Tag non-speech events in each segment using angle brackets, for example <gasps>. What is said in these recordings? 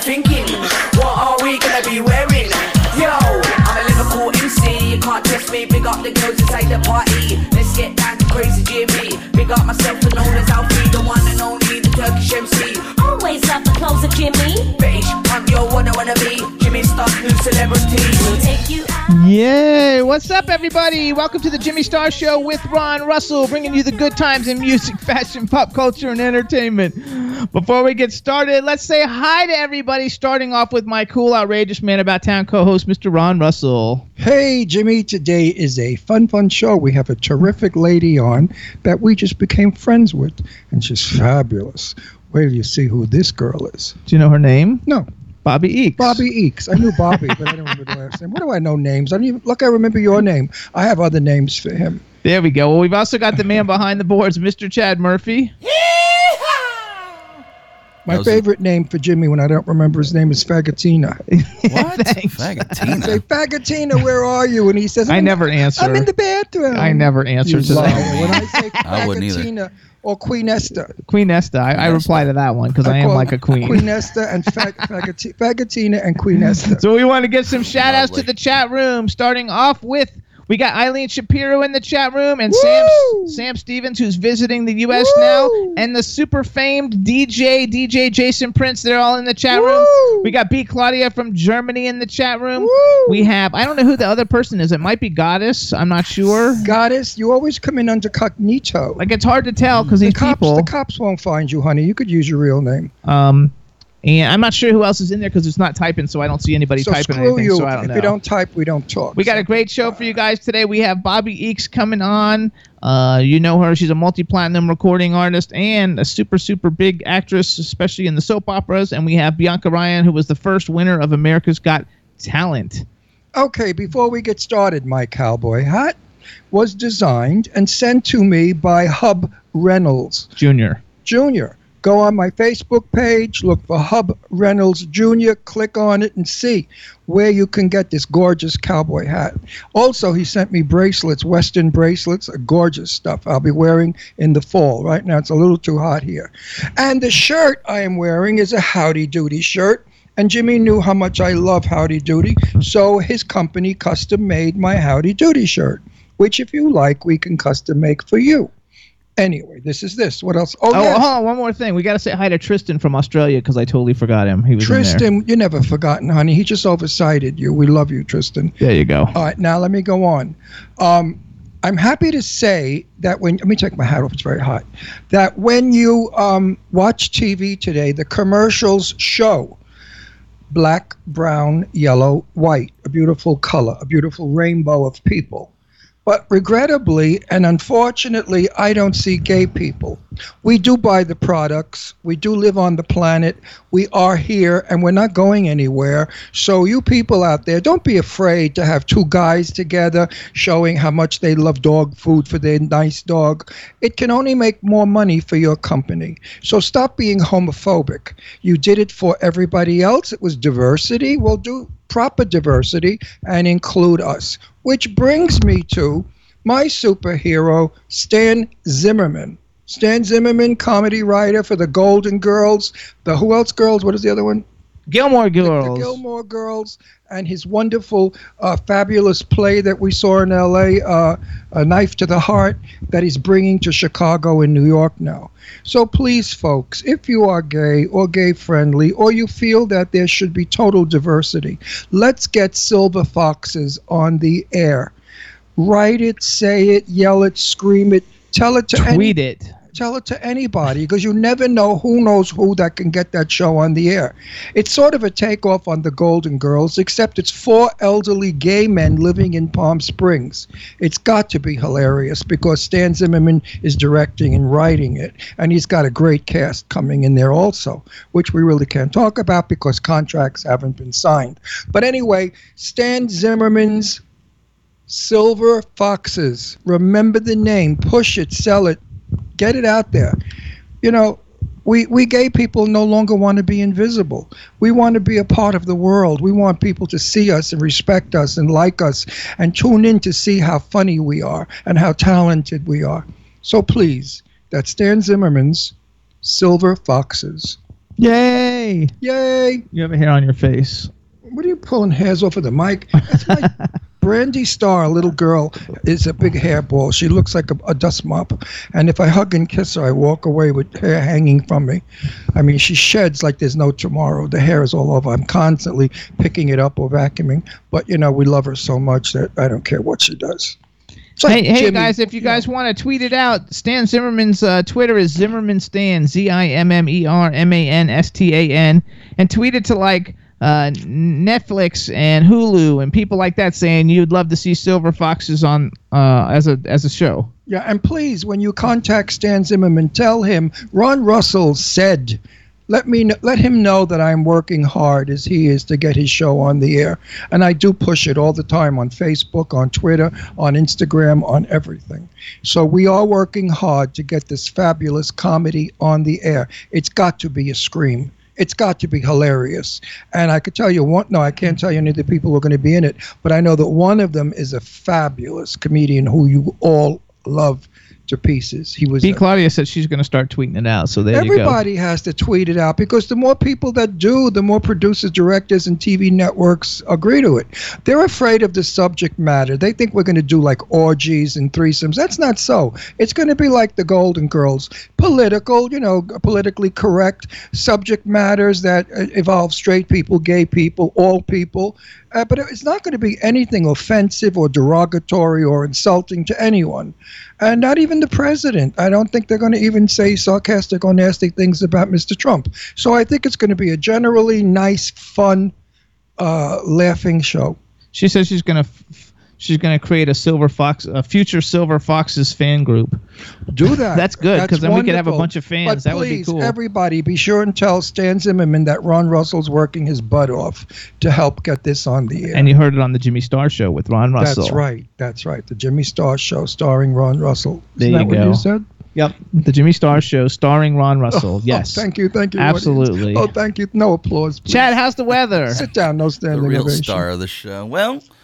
Thinking, what are we gonna be wearing? Yo, I'm a Liverpool MC, you can't test me. Big up the girls inside the party. Let's get down to crazy Jimmy. Big up myself and known as Alfie, the one and only, the Turkish MC. Always love the clothes of Jimmy. British punk, yo, what I wanna be. Jimmy Star, new celebrity. Yay! What's up, everybody? Welcome to the Jimmy Star Show with Ron Russell, bringing you the good times in music, <laughs> fashion, pop culture, and entertainment. Before we get started, let's say hi to everybody, starting off with my cool, outrageous man about town co host, Mr. Ron Russell. Hey, Jimmy, today is a fun, fun show. We have a terrific lady on that we just became friends with, and she's fabulous. Wait till you see who this girl is. Do you know her name? No, Bobbie Eakes. Bobbie Eakes. I knew Bobbie, but I don't remember the last name. What do I know names? I don't even look. I remember your name. I have other names for him. There we go. Well, we've also got the man behind the boards, Mr. Chad Murphy. My That was a- favorite name for Jimmy when I don't remember his name is Fagatina. <laughs> What? Thanks. I say, Fagatina. Fagatina, where are you? And he says, I "I'm- never answer. I'm in the bathroom. I never answer You to liar. that. When I say <laughs> I wouldn't either. Fagatina or Queen Esther, Queen Esther. I, I reply to that one because I, am like a queen. Queen Esther and Fag- <laughs> Fagati- Fagatina and Queen Esther. So we want to get some shout outs to the chat room, starting off with we got Eileen Shapiro in the chat room and Sam Woo! Sam Stevens who's visiting the US Woo! now and the super famed DJ DJ Jason Prince they're all in the chat room. We got B Claudia from Germany in the chat room. Woo! We have I don't know who the other person is. It might be Goddess. I'm not sure. Goddess, you always come in under cognito. Like it's hard to tell because the these cops, people. the cops won't find you, honey. You could use your real name. um, and I'm not sure who else is in there because it's not typing, so I don't see anybody So typing screw anything. you. So I don't if know. you don't type, we don't talk. We got a great show for you guys today. We have Bobbie Eakes coming on. Uh, you know her. She's a multi-platinum recording artist and a super, super big actress, especially in the soap operas. And we have Bianca Ryan, who was the first winner of America's Got Talent. Okay, before we get started, my cowboy hat was designed and sent to me by Hub Reynolds Junior. Jr. Go on my Facebook page, look for Hub Reynolds Jr., click on it and see where you can get this gorgeous cowboy hat. Also, he sent me bracelets, Western bracelets, uh, gorgeous stuff I'll be wearing in the fall. Right now, it's a little too hot here. And the shirt I am wearing is a Howdy Doody shirt. And Jimmy knew how much I love Howdy Doody, so his company custom made my Howdy Doody shirt, which, if you like, we can custom make for you. Anyway, this is this. What else? Oh, Oh, yes. hold on, one more thing. We got to say hi to Tristan from Australia because I totally forgot him. He was in there. Tristan, you're never forgotten, honey. He just oversighted you. We love you, Tristan. There you go. All right, now let me go on. Um, I'm happy to say that when let me take my hat off, it's very hot. That when you um, watch TV today, the commercials show black, brown, yellow, white, a beautiful color, a beautiful rainbow of people. But regrettably and unfortunately, I don't see gay people. We do buy the products. We do live on the planet. We are here and we're not going anywhere. So, you people out there, don't be afraid to have two guys together showing how much they love dog food for their nice dog. It can only make more money for your company. So, stop being homophobic. You did it for everybody else, it was diversity. Well, do proper diversity and include us. Which brings me to my superhero, Stan Zimmerman. Stan Zimmerman, comedy writer for the Golden Girls, the Who Else Girls? What is the other one? Gilmore The Girls. Gilmore Girls, and his wonderful, uh, fabulous play that we saw in L.A., uh, A Knife to the Heart, that he's bringing to Chicago and New York now. So please, folks, if you are gay or gay friendly, or you feel that there should be total diversity, let's get Silver Foxes on the air. Write it, say it, yell it, scream it, tell it to any- Tweet it. Tell it to anybody because you never know who knows who that can get that show on the air. It's sort of a takeoff on the Golden Girls, except it's four elderly gay men living in Palm Springs. It's got to be hilarious because Stan Zimmerman is directing and writing it, and he's got a great cast coming in there also, which we really can't talk about because contracts haven't been signed. But anyway, Stan Zimmerman's Silver Foxes. Remember the name. Push it, sell it, get it out there. You know, we, we gay people no longer want to be invisible. We want to be a part of the world. We want people to see us and respect us and like us and tune in to see how funny we are and how talented we are. So please, that's Stan Zimmerman's Silver Foxes. Yay! Yay! You have a hair on your face. What are you pulling hairs off of the mic? That's my <laughs> Brandy Starr, a little girl, is a big hairball. She looks like a, a dust mop. And if I hug and kiss her, I walk away with hair hanging from me. I mean, she sheds like there's no tomorrow. The hair is all over. I'm constantly picking it up or vacuuming. But, you know, we love her so much that I don't care what she does. Like Hey, hey Jimmy, guys, if you guys want to tweet it out, Stan Zimmerman's uh, Twitter is Zimmerman Stan, Z I M M E R M A N S T A N, and tweet it to like uh, Netflix and Hulu and people like that saying you'd love to see Silver Foxes on uh, as a as a show. Yeah, and please, when you contact Stan Zimmerman, tell him Ron Russell said, "Let me let him know that I'm working hard as he is to get his show on the air." And I do push it all the time on Facebook, on Twitter, on Instagram, on everything. So we are working hard to get this fabulous comedy on the air. It's got to be a scream. It's got to be hilarious. And I could tell you one, no, I can't tell you any of the people who are going to be in it, but I know that one of them is a fabulous comedian who you all love to pieces. He was B. Claudia said she's going to start tweeting it out. So there you go. Everybody has to tweet it out because the more people that do, the more producers, directors, and TV networks agree to it. They're afraid of the subject matter. They think we're going to do like orgies and threesomes. That's not so. It's going to be like the Golden Girls political, you know, politically correct subject matters that uh, involve straight people, gay people, all people. Uh, but it's not going to be anything offensive or derogatory or insulting to anyone and not even the president. I don't think they're going to even say sarcastic or nasty things about Mr. Trump. So I think it's going to be a generally nice, fun, uh, laughing show. She says she's going to. F- She's going to create a Silver Fox, a future Silver Foxes fan group. Do <laughs> that. That's good because then we could have a bunch of fans. But That would be please, cool. everybody, be sure and tell Stan Zimmerman that Ron Russell's working his butt off to help get this on the air. And you heard it on the Jimmy Star Show with Ron Russell. That's right. That's right. The Jimmy Star Show starring Ron Russell. There Isn't you that what go. you said? Yep. The Jimmy Star Show starring Ron oh, Russell. Oh, yes. thank you. Thank you. audience. Absolutely. Oh, thank you. No applause. Please. Chad, how's the weather? Sit down. No standing. the standing real ovation. star of the show. Well, I'm looking out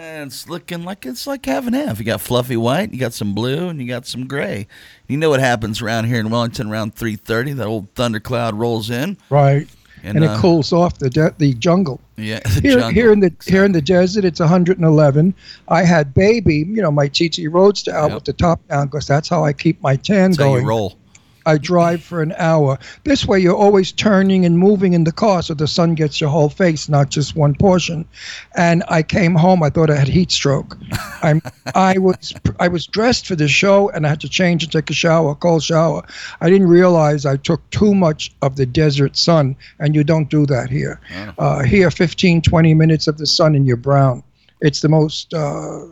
it's looking like it's like half and half. You got fluffy white, you got some blue, and you got some gray. You know what happens around here in Wellington around 3:30? That old thundercloud rolls in, Right. and, And, uh, it cools off the de- the jungle. Yeah, <laughs> the Here, jungle. here in the here in the desert, it's 111. I had baby, you know, my TT Roadster out Yep. with the top down because that's how I keep my tan That's going. you roll. I drive for an hour. This way, you're always turning and moving in the car, so the sun gets your whole face, not just one portion. And I came home. I thought I had heat stroke. I'm <laughs> I was I was dressed for the show, and I had to change and take a shower, a cold shower. I didn't realize I took too much of the desert sun, and you don't do that here. Uh, here, 15, 20 minutes of the sun, and you're brown. It's the most. Uh,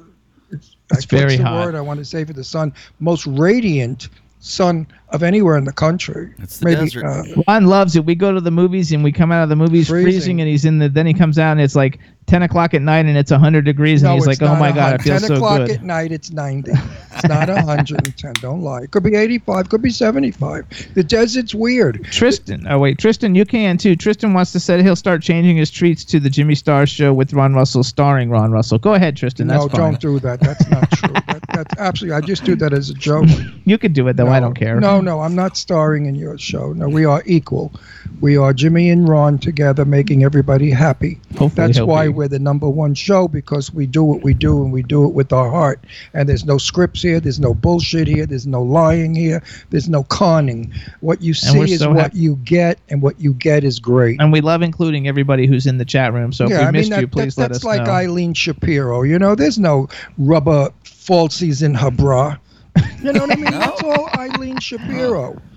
it's It's I- very the hot. word I want to say for the sun? Most radiant sun of anywhere in the country. It's the desert. Uh, Ron loves it. We go to the movies and we come out of the movies freezing, Freezing. and he's in the. Then he comes out and it's like ten o'clock at night and it's hundred degrees and he's like, "Oh my a god, I hun- feel 10 so o'clock good." at night, it's 90. <laughs> It's not 110. Don't lie. It could be 85. Could be 75. The desert's weird. Tristan, oh wait, Tristan, you can too. Tristan wants to say he'll start changing his treats to the Jimmy Star Show with Ron Russell, starring Ron Russell. Go ahead, Tristan. That's no, fine. don't do that. That's not true. that, that's absolutely. I just do that as a joke. <laughs> You could do it though. I don't care. No, no, no, I'm not starring in your show. No, we are equal. We are Jimmy and Ron together, making everybody happy. Hopefully That's why be. we're the number one show because we do what we do and we do it with our heart. And there's no scripts here. There's no bullshit here. There's no lying here. There's no conning. What you see is so what happy- you get, and what you get is great. And we love including everybody who's in the chat room. So if we I missed mean, you, please that, let that's us like know. Eileen Shapiro. You know, there's no rubber falsies in her bra. <laughs> You know what I mean? That's all Eileen Shapiro. <gasps>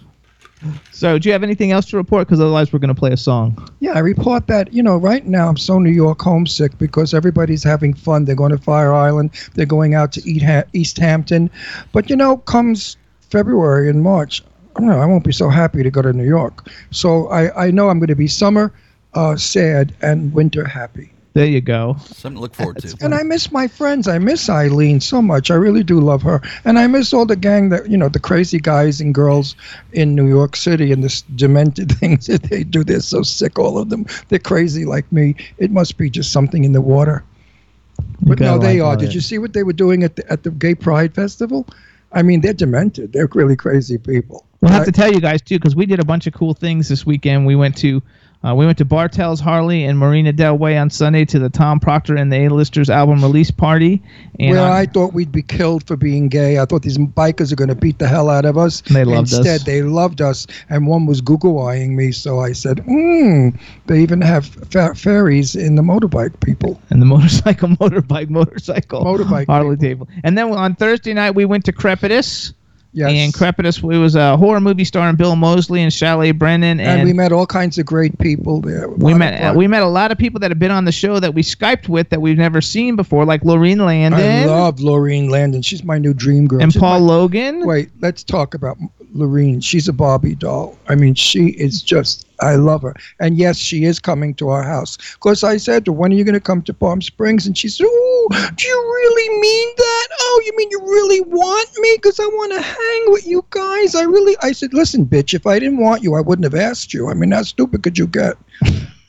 So, do you have anything else to report? Because otherwise, we're going to play a song. Yeah, I report that, you know, right now I'm so New York homesick because everybody's having fun. They're going to Fire Island. They're going out to eat ha- East Hampton. But, you know, comes February and March, I don't know, I won't be so happy to go to New York. So I, I know I'm going to be summer uh, sad and winter happy. There you go. Something to look forward to. And I miss my friends. I miss Eileen so much. I really do love her. And I miss all the gang that, you know, the crazy guys and girls in New York City and this demented <laughs> things that they do. They're so sick, all of them. They're crazy like me. It must be just something in the water. But no, they like are. all Did that. you see what they were doing at the, at the Gay Pride Festival? I mean, they're demented. They're really crazy people. We'll have to tell you guys too, because we did a bunch of cool things this weekend. We went to uh, we went to Bartels Harley and Marina Del Rey on Sunday to the Tom Proctor and the A-Listers album release party. And Where on- I thought we'd be killed for being gay. I thought these bikers are going to beat the hell out of us. They loved us. Instead, they loved us, and one was Google eyeing me. So I said, "Hmm." They even have fa- fairies in the motorbike people. <laughs> and the motorcycle, motorbike, motorcycle, Motorbike Harley people. table. And then on Thursday night we went to Crepitus. Yes. And Crepitus it was a horror movie starring Bill Moseley and Chalet Brannan. And, and we met all kinds of great people there. We met uh, we met a lot of people that have been on the show that we skyped with that we've never seen before, like Laurene Landon I love Laurene Landon. She's my new dream girl. and She's Paul my- Logan. Wait, let's talk about Laurene. She's a Barbie doll. I mean, she is just, I love her. And yes, she is coming to our house. Because I said to her, when are you going to come to Palm Springs? And she said, oh, do you really mean that? Oh, you mean you really want me? Because I want to hang with you guys. I really, I said, listen, bitch, if I didn't want you, I wouldn't have asked you. I mean, how stupid could you get?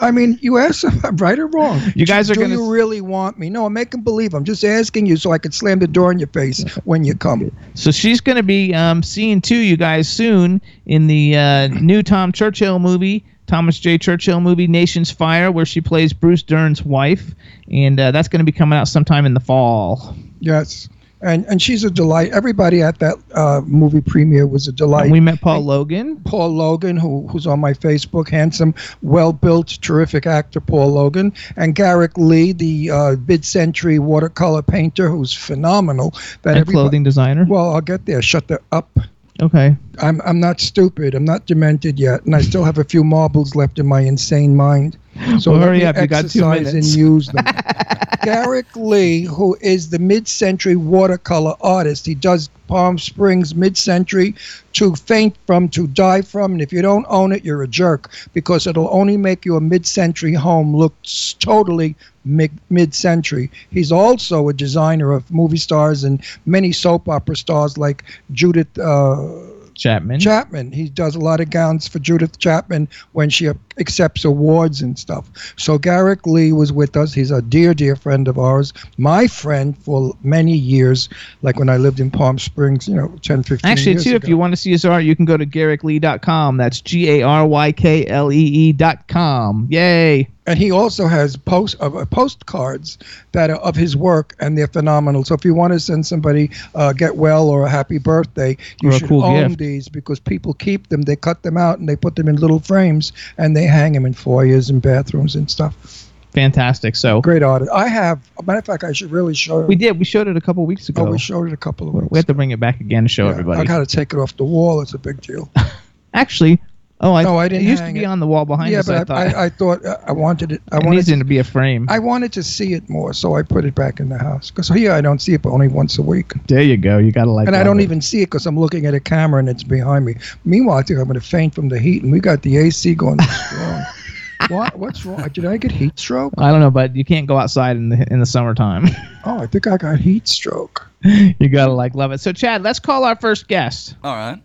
I mean, you asked if I'm right or wrong. You guys are Do gonna you really want me? No, I'm making believe. I'm just asking you so I could slam the door in your face when you come. So she's going to be um, seeing two you guys soon in the uh, new Tom Churchill movie, Thomas J. Churchill movie, Nation's Fire, where she plays Bruce Dern's wife, and uh, that's going to be coming out sometime in the fall. Yes. And and she's a delight. Everybody at that uh, movie premiere was a delight. And we met Paul Logan. Paul Logan, who who's on my Facebook, handsome, well-built, terrific actor, Paul Logan, and Garrick Lee, the uh, mid-century watercolor painter, who's phenomenal. That And clothing designer. Well, I'll get there. Shut the up. Okay. I'm I'm not stupid. I'm not demented yet, and I still have a few marbles left in my insane mind. So Well, hurry up, you got two exercise and use them. <laughs> Garrick Lee, who is the mid-century watercolor artist, he does Palm Springs mid-century to faint from, to die from, and if you don't own it, you're a jerk because it'll only make your mid-century home look totally mi- mid-century. He's also a designer of movie stars and many soap opera stars like Judith. Uh, Chapman. Chapman. He does a lot of gowns for Judith Chapman when she accepts awards and stuff. So Garrick Lee was with us. He's a dear, dear friend of ours. My friend for many years, like when I lived in Palm Springs, you know, 10, 15 Actually, too, if you want to see his art, you can go to garricklee.com. That's G A R Y K L E E dot com. Yay. and he also has post uh, postcards that are of his work, and they're phenomenal. So if you want to send somebody uh, get well or a happy birthday, you should cool own gift. these because people keep them. They cut them out and they put them in little frames, and they hang them in foyers and bathrooms and stuff. Fantastic. So Great artist. I have. A matter of fact, I should really show. we did. We showed it a couple weeks oh, ago. Oh, we showed it a couple of weeks. we have to bring it back again to show Yeah, everybody. I got to take it off the wall. It's a big deal. <laughs> Actually, oh, I, No, I didn't It used to be it. on the wall behind yeah, us. I but thought I, I, thought uh, I wanted it. I it wanted. needs To, to be a frame. I wanted to see it more, so I put it back in the house. Because here I don't see it, but only once a week. there you go. You gotta like. and I don't it. even see it because I'm looking at a camera and it's behind me. Meanwhile, I think I'm going to faint from the heat, and we got the AC going strong. <laughs> what? What's wrong? Did I get heat stroke? I don't know, but you can't go outside in the in the summertime. <laughs> Oh, I think I got heat stroke. you gotta like love it. So, Chad, let's call our first guest. All right.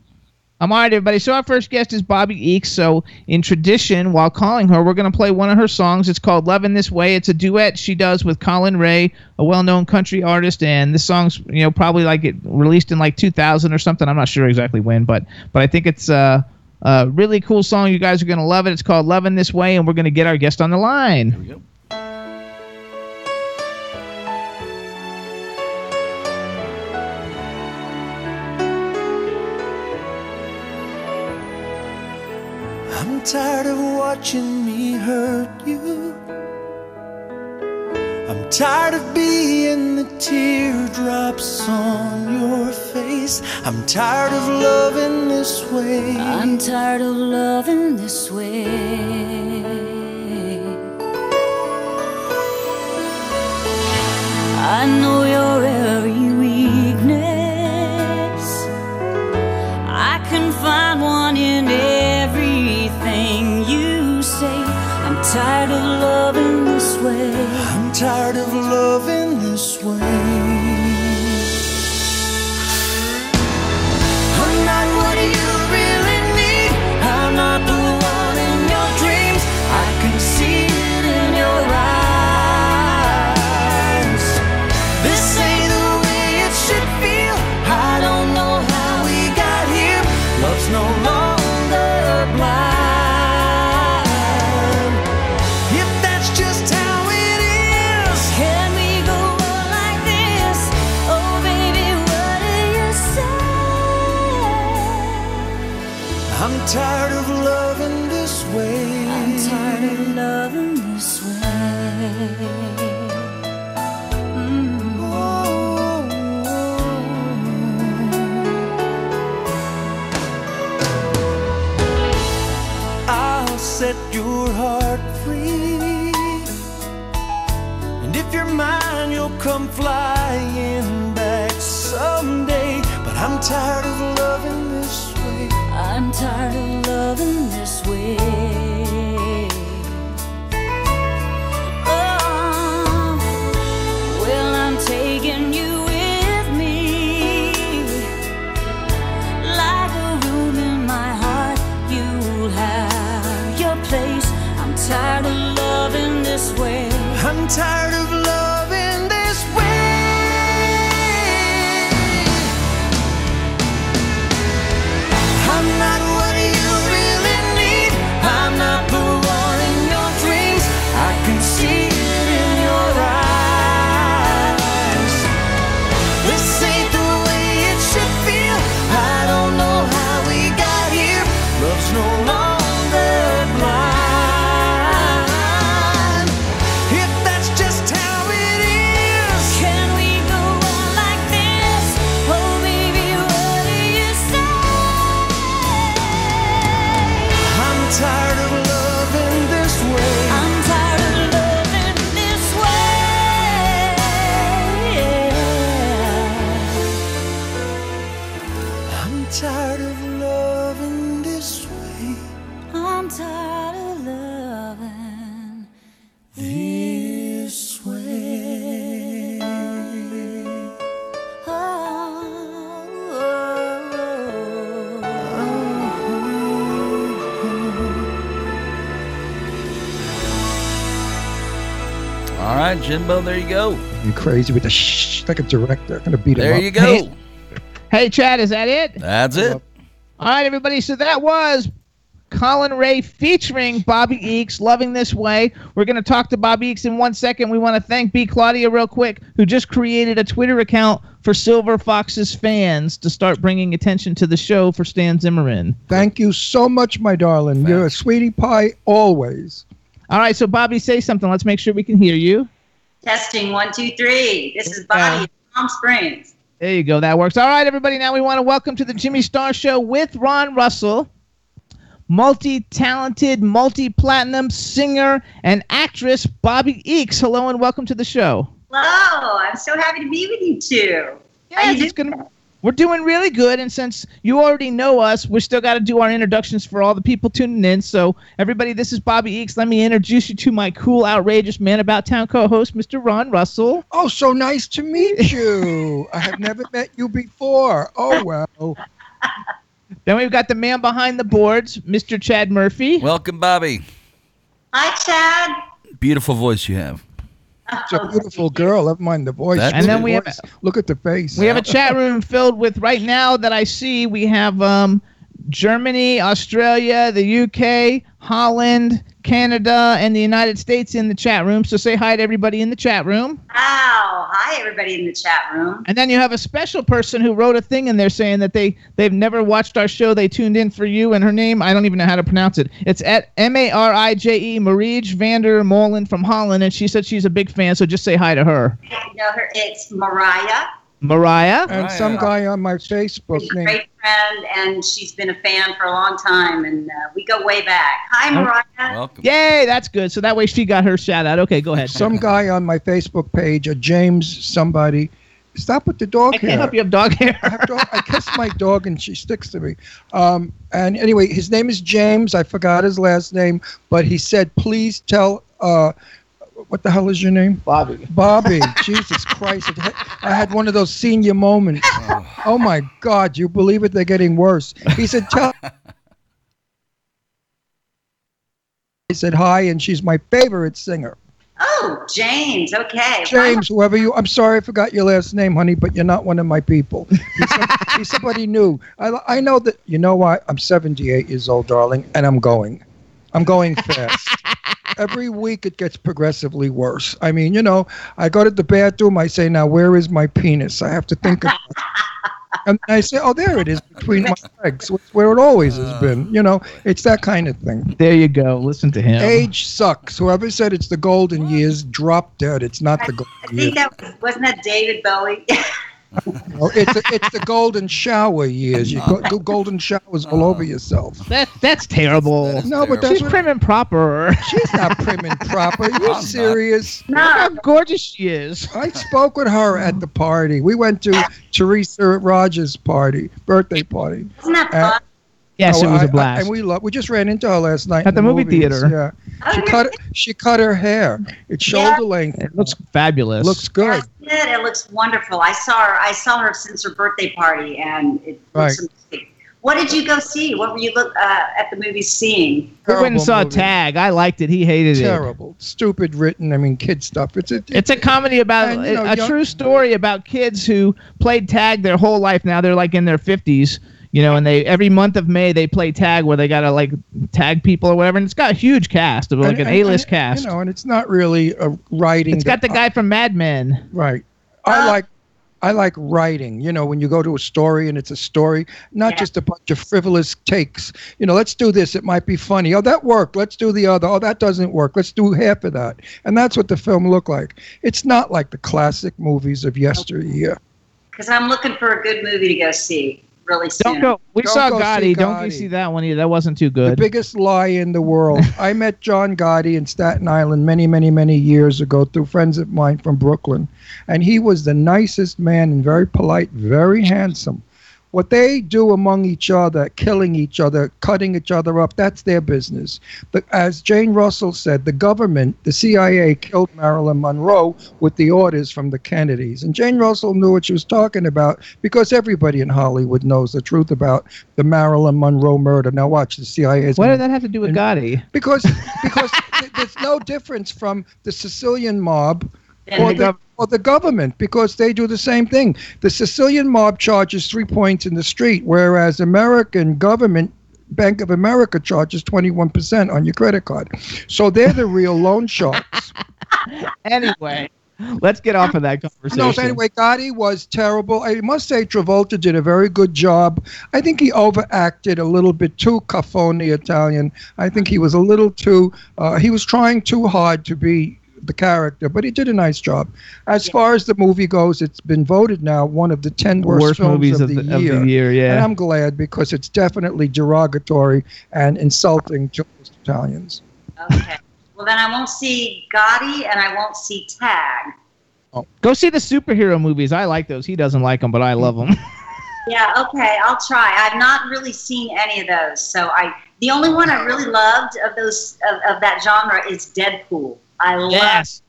All right, everybody. So our first guest is Bobbie Eakes. So in tradition, while calling her, we're going to play one of her songs. It's called "Loving This Way." It's a duet she does with Collin Raye, a well-known country artist. And this song's, you know, probably like it released in like 2000 or something. I'm not sure exactly when, but but I think it's uh, a really cool song. You guys are going to love it. It's called "Loving This Way," and we're going to get our guest on the line. Here we go. Tired of watching me hurt you. I'm tired of being the teardrops on your face. I'm tired of loving this way. I'm tired of loving this way. I know your every weakness. Tired of loving this way. I'm tired of loving this way. Come flying back someday. But I'm tired of loving this way. I'm tired of loving this way. Oh, well, I'm taking you with me. Like a room in my heart, you'll have your place. I'm tired of loving this way. I'm tired of right, Jimbo, there you go. I'm crazy with the shh, like a director. I'm gonna beat him There you go. Hey, Chad, is that it? That's it. All right, everybody. So that was Collin Raye featuring Bobbie Eakes, Loving This Way. We're going to talk to Bobbie Eakes in one second. We want to thank B. Claudia real quick, who just created a Twitter account for Silver Fox's fans to start bringing attention to the show for Stan Zimmerman. Thank you so much, my darling. You're a sweetie pie always. All right, so Bobbie, say something. Let's make sure we can hear you. Testing one, two, three. This is Bobbie, Palm Springs. There you go. That works. All right, everybody. Now we want to welcome to the Jimmy Star Show with Ron Russell, multi talented, multi platinum singer and actress Bobbie Eakes. Hello and welcome to the show. Hello, I'm so happy to be with you two. How you it's gonna, we're doing really good. And since you already know us, we still got to do our introductions for all the people tuning in. So, everybody, this is Bobbie Eakes. Let me introduce you to my cool, outrageous man about town co host, Mr. Ron Russell. Oh, so nice to meet <laughs> you. I have never met you before. Oh well. Then we've got the man behind the boards, Mr. Chad Murphy. Welcome, Bobbie. Hi, Chad. Beautiful voice you have. It's a beautiful girl. Never mind the voice. That's And then The we have- look at the face. We have a chat room filled with right now that I see. We have um, Germany, Australia, the UK, Holland, Canada, and the United States in the chat room. So say hi to everybody in the chat room. Wow. Hi, everybody in the chat room. And then you have a special person who wrote a thing in there saying that they they've never watched our show. They tuned in for you, and her name I don't even know how to pronounce it. It's at M A R I J E Mariege Vander Molen from Holland, and she said she's a big fan. So just say hi to her, I know her. It's Mariah. Mariah. And Right. some guy on my Facebook She's a great friend, and she's been a fan for a long time, and uh, we go way back. Hi, Mariah. Welcome. Yay, that's good. So that way she got her shout out. Okay, go ahead. some guy on my Facebook page, a James somebody. Stop with the dog I hair. can't help you have dog hair. <laughs> I, have dog, I kiss my dog and she sticks to me. Um, and anyway, his name is James. I forgot his last name, but he said, please tell. Uh, what the hell is your name? Bobbie. Bobbie. <laughs> Jesus Christ. I had one of those senior moments. Oh my God. You believe it? They're getting worse. He said, <laughs> tell. I said hi, and she's my favorite singer. Oh, James. Okay. James, whoever you, I'm sorry I forgot your last name, honey, but you're not one of my people. He's, some, he's somebody new. I, I know that, you know what? I'm 78 years old, darling, and I'm going. I'm going fast. Every week it gets progressively worse. I mean, you know, I go to the bathroom, I say, now where is my penis? I have to think about it. <laughs> And I say, oh, there it is between my legs, where it always has oh, been. You know, it's that kind of thing. There you go. Listen to him. Age sucks. Whoever said it's the golden years, drop dead. It's not the golden years. I think that was, wasn't that David Bowie. <laughs> No, it's it's the golden shower years. You go, go golden showers all over yourself. That that's terrible. That is No, but. She's what, prim and proper. she's not prim and proper. Are you I'm not. serious? Look how gorgeous she is. I spoke with her at the party. We went to Teresa Rogers' party, birthday party. isn't that Uh, fun? Yes, Oh, it was I- a I- blast. and we lo- we just ran into her last night At in the movie movies. theater. Yeah, she cut she cut her hair. It's shoulder length. it looks fabulous. Looks good. Yes, it, it looks wonderful. I saw her. I saw her since her birthday party, and it looks amazing. What did you go see? What were you look uh, at the movie seeing? we went and Terrible saw movie. Tag. I liked it. He hated it. Terrible, stupid written. I mean, kid stuff. It's a, It's a comedy about And, you know, a young- true story about kids who played tag their whole life. Now they're like in their fifties, you know, and they every month of May they play tag where they gotta like tag people or whatever. And it's got a huge cast of like and- an A list cast. You know, and it's not really a writing. it's got the that- guy from Mad Men. Right. I ah. like I like writing. You know, when you go to a story and it's a story, not Yeah. just a bunch of frivolous takes. You know, let's do this. It might be funny. Oh, that worked. Let's do the other. Oh, that doesn't work. Let's do half of that. And that's what the film looked like. It's not like the classic movies of yesteryear. Because I'm looking for a good movie to go see really soon. Don't go. We Don't saw go see Gotti. Don't you see that one either? That wasn't too good. The biggest lie in the world. <laughs> I met John Gotti in Staten Island many, many, many years ago through friends of mine from Brooklyn. And he was the nicest man and very polite, very handsome. What they do among each other, killing each other, cutting each other up, that's their business. But as Jane Russell said, the government, the CIA, killed Marilyn Monroe with the orders from the Kennedys. And Jane Russell knew what she was talking about because everybody in Hollywood knows the truth about the Marilyn Monroe murder. Now watch, the CIA is What did that have to do with Gotti? because because <laughs> th- there's no difference from the Sicilian mob or the the, or the government because they do the same thing. The Sicilian mob charges three points in the street, whereas American government. Bank of America charges 21% on your credit card. So they're the real loan sharks. <laughs> Anyway, let's get off of that conversation. No, so anyway, Gotti was terrible. I must say Travolta did a very good job. I think he overacted a little bit too caffone Italian. I think he was a little too, uh, he was trying too hard to be the character, but he did a nice job. As far as the movie goes, it's been voted now one of the 10 worst, worst films movies of, of the, the, of year. the year. And I'm glad because it's definitely derogatory and insulting to most Italians. Okay. Well, then I won't see Gotti and I won't see Tag. Oh. Go see the superhero movies. I like those. He doesn't like them, but I love them. <laughs> Yeah, okay, I'll try. I've not really seen any of those, so I. The only one I really loved of those of, of that genre is Deadpool. I love yes.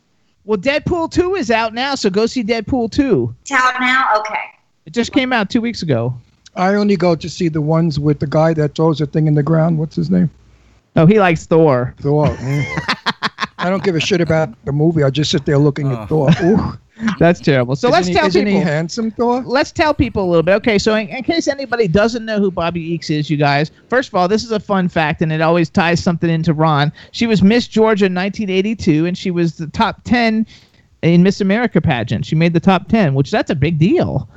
Well, Deadpool 2 is out now, so go see Deadpool 2. it's out now. Okay. It just came out two weeks ago. I only go to see the ones with the guy that throws a thing in the ground. What's his name? Oh, he likes Thor. Thor. Mm. <laughs> I don't give a shit about the movie. I just sit there looking Oh. at Thor. Ooh. That's terrible. So isn't let's he, tell isn't people. he handsome, Thor? let's tell people a little bit. Okay, so in, in case anybody doesn't know who Bobbie Eakes is, you guys, first of all, this is a fun fact, and it always ties something into Ron. She was Miss Georgia in 1982, and she was the top 10 in Miss America pageant. She made the top ten, which that's a big deal.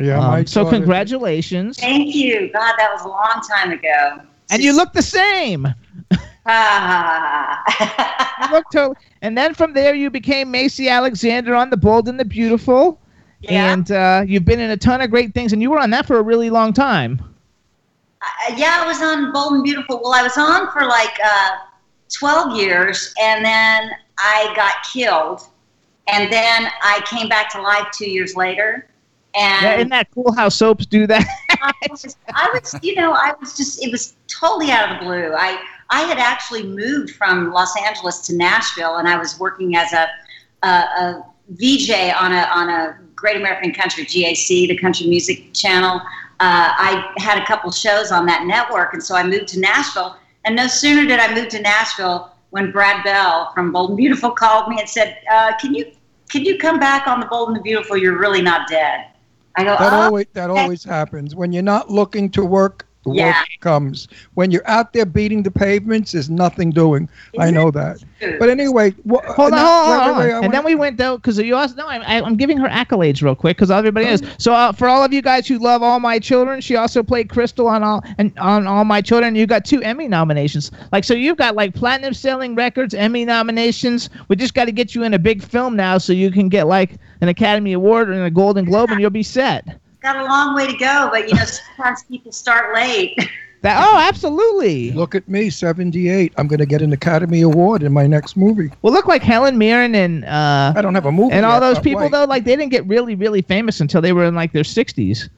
Yeah, Um, so congratulations. Thank you. God, that was a long time ago. And you look the same. Ah. <laughs> You look totally. And then from there, you became Macy Alexander on The Bold and the Beautiful. Yeah. And uh, you've been in a ton of great things, and you were on that for a really long time. Uh, yeah, I was on Bold and Beautiful. Well, I was on for like uh, 12 years, and then I got killed. And then I came back to life two years later. And Yeah, isn't that cool how soaps do that? <laughs> I was, I was, you know, I was just, it was totally out of the blue. I, I had actually moved from Los Angeles to Nashville, and I was working as a, a, a VJ on a, on a Great American Country, GAC, the country music channel. Uh, I had a couple shows on that network, and so I moved to Nashville. And no sooner did I move to Nashville when Brad Bell from Bold and Beautiful <laughs> called me and said, uh, "Can you can you come back on the Bold and the Beautiful? You're really not dead." I go, That "Oh, always that always happens when you're not looking to work. The Yeah. work comes when you're out there beating the pavements. There's nothing doing. I know that. But anyway, wha- Hold on, now- hold on, wait, hold wait, on. wait, I And then we went though, because you also no, I'm, I'm giving her accolades real quick because everybody is. So uh, for all of you guys who love All My Children, she also played Krystal on all and on All My Children. You got two Emmy nominations. Like so, you've got like platinum selling records, Emmy nominations. We just got to get you in a big film now so you can get like an Academy Award and a Golden Globe, and you'll be set. Got a long way to go, but you know, sometimes people start late. <laughs> That oh, absolutely. Look at me, 78. I'm going to get an Academy Award in my next movie. Well, look like Helen Mirren and uh, I don't have a movie. and all yet, those people wait. though, like they didn't get really really famous until they were in like their 60s.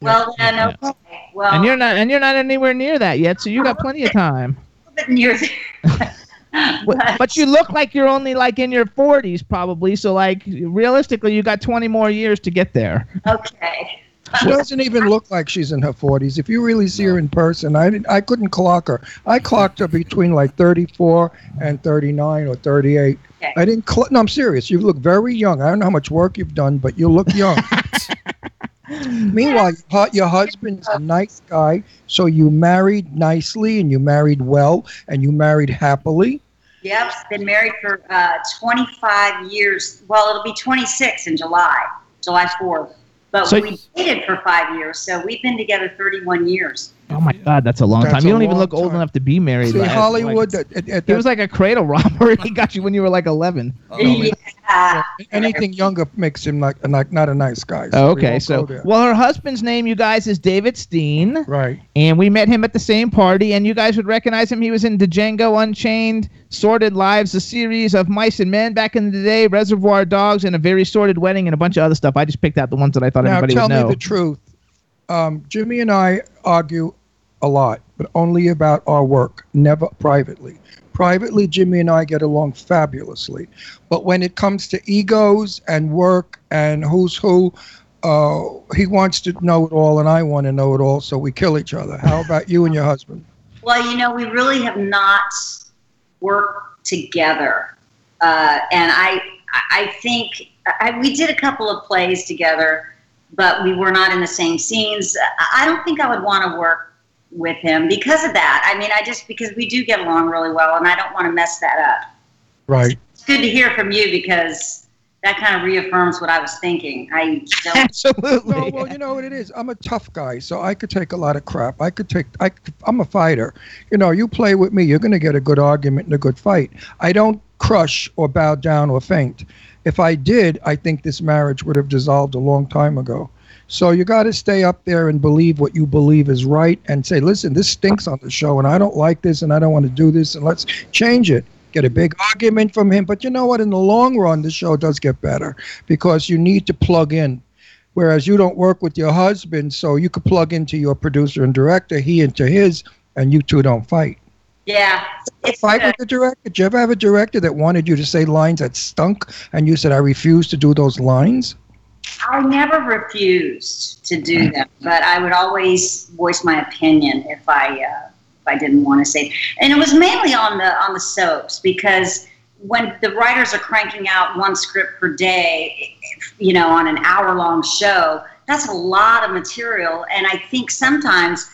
Well, then, okay. Well, and you're not and you're not anywhere near that yet so you got plenty of time <laughs> a little bit near <laughs> but, but you look like you're only like in your 40s probably so like realistically you got 20 more years to get there okay. She doesn't even look like she's in her 40s. If you really see her in person, I didn't, I couldn't clock her. I clocked her between like 34 and 39 or 38. Okay. I didn't. Cl- no, I'm serious. You look very young. I don't know how much work you've done, but you look young. <laughs> Meanwhile, your your husband's a nice guy, so you married nicely and you married well and you married happily. Yep, been married for uh, 25 years. Well, it'll be 26 in July, July 4th. But So- we dated for five years, so we've been together 31 years. Oh my god that's a long That's time you don't even long look old enough to be married See, like- Hollywood. like, at, at, he at was like a cradle <laughs> robber he got you when you were like 11 Yeah. anything younger makes him like, like not a nice guy. we okay won't so well her husband's name you guys is david steen right. and we met him at the same party and you guys would recognize him he was in django unchained sordid lives a series of mice and men back in the day reservoir dogs and a very sordid wedding and a bunch of other stuff i just picked out the ones that i thought Now everybody tell would me know the truth. Um, Jimmy and I argue a lot, but only about our work, never privately. Privately, Jimmy and I get along fabulously, but when it comes to egos and work and who's who, uh, he wants to know it all, and I want to know it all, so we kill each other. How about you and your husband? Well, you know, we really have not worked together, uh, and I, I think I, we did a couple of plays together, but we were not in the same scenes. I I don't think I would want to work with him because of that. I mean, I just because we do get along really well, and I don't want to mess that up. Right. It's good to hear from you because that kind of reaffirms what I was thinking. I <laughs> don't. absolutely No, well, you know what it is. I'm a tough guy, so I could take a lot of crap. I could take. I, I'm a fighter. You know, you play with me, you're going to get a good argument and a good fight. I don't crush or bow down or faint. If I did, I think this marriage would have dissolved a long time ago. So you got to stay up there and believe what you believe is right, and say, listen, this stinks on the show, and I don't like this, and I don't want to do this, and let's change it. Get a big argument from him, but you know what? In the long run, the show does get better because you need to plug in whereas you don't work with your husband, so you could plug into your producer and director, he into his, and you two don't fight. Yeah, it's Fight good. with the director. Did you ever have a director that wanted you to say lines that stunk, and you said, "I refuse to do those lines"? I never refused to do them, but I would always voice my opinion if I uh, if I didn't want to say. And it was mainly on the on the soaps because when the writers are cranking out one script per day, you know, on an hour long show, that's a lot of material. And I think sometimes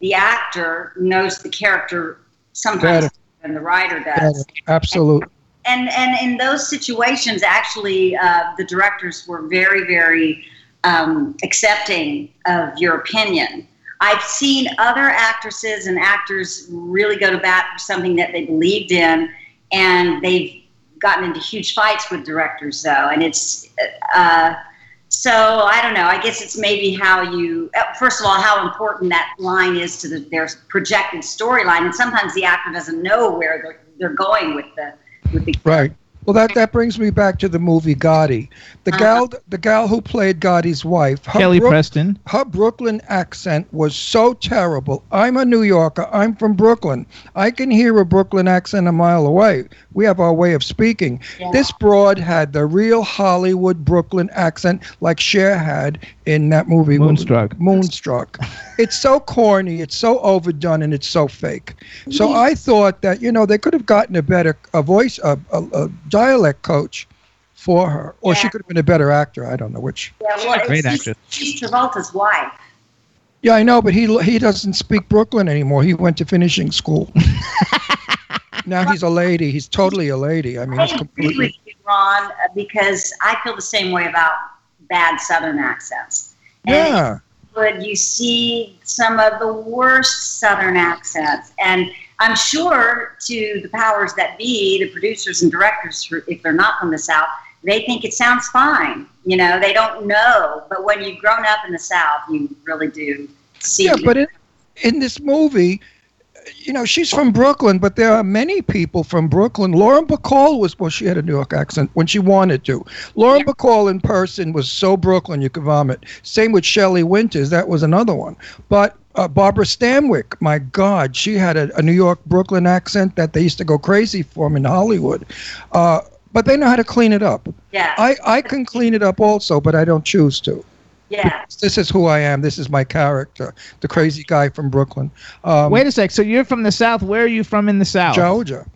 the actor knows the character sometimes Better. than the writer Better. does. Absolutely. and and in those situations, actually, uh, the directors were very, very um, accepting of your opinion. I've seen other actresses and actors really go to bat for something that they believed in, and they've gotten into huge fights with directors, though. And it's uh, so I don't know. I guess it's maybe how you, uh, first of all, how important that line is to the, their projected storyline, and sometimes the actor doesn't know where they're, they're going with the with the Right. Well, that, that brings me back to the movie Gotti. The Uh-huh. gal the gal who played Gotti's wife, her Kelly Brook- Preston. her Brooklyn accent was so terrible. I'm a New Yorker. I'm from Brooklyn. I can hear a Brooklyn accent a mile away. We have our way of speaking. Yeah. This broad had the real Hollywood Brooklyn accent, like Cher had in that movie Moonstruck. Moonstruck. <laughs> it's so corny. It's so overdone, and it's so fake. So I thought that you know they could have gotten a better a voice a, a, a dialect coach for her, or she could have been a better actor. I don't know which. Yeah, well, a great it's- actress. She's Travolta's wife. Yeah, I know, but he he doesn't speak Brooklyn anymore. He went to finishing school. <laughs> now he's a lady. He's totally a lady. I mean, I he's agree with completely. you, Ron, uh, because I feel the same way about bad Southern accents. And Yeah, would you see some of the worst Southern accents. And I'm sure to the powers that be, the producers and directors, if they're not from the South, they think it sounds fine. You know, they don't know. But when you've grown up in the South, you really do see. yeah, but in, in this movie, you know, she's from Brooklyn, but there are many people from Brooklyn. Lauren Bacall was well, she had a New York accent when she wanted to. Lauren Yeah. Bacall in person was so Brooklyn you could vomit. Same with Shelley Winters, that was another one. But uh, Barbara Stanwyck, my God, she had a, a New York Brooklyn accent that they used to go crazy for in Hollywood. Uh, but they know how to clean it up. yeah, I, I can clean it up also, but I don't choose to. yeah. This is who I am. This is my character, the crazy guy from Brooklyn. Um, Wait a sec. So you're from the South. Where are you from in the South? Georgia.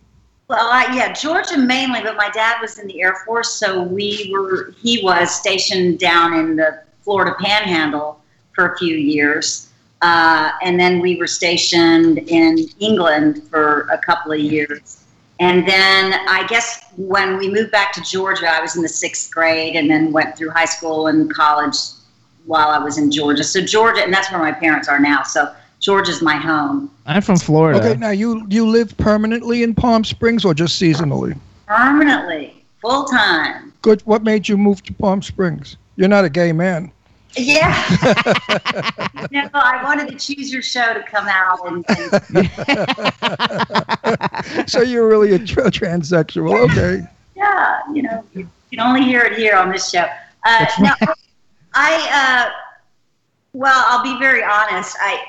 Well, I, yeah, Georgia mainly, but my dad was in the Air Force, so we were. He was stationed down in the Florida Panhandle for a few years, uh, and then we were stationed in England for a couple of years. And then I guess when we moved back to Georgia, I was in the sixth grade, and then went through high school and college while I was in Georgia. So Georgia, and that's where my parents are now. So Georgia's my home. I'm from Florida. Okay, now you you live permanently in Palm Springs or just seasonally? Permanently, full time. Good. What made you move to Palm Springs? You're not a gay man. Yeah. <laughs> no, I wanted to choose your show to come out and, and <laughs> so you're really a tra- transsexual. Okay. yeah, you know, you can only hear it here on this show. Uh, That's no, I, uh, well, I'll be very honest. I,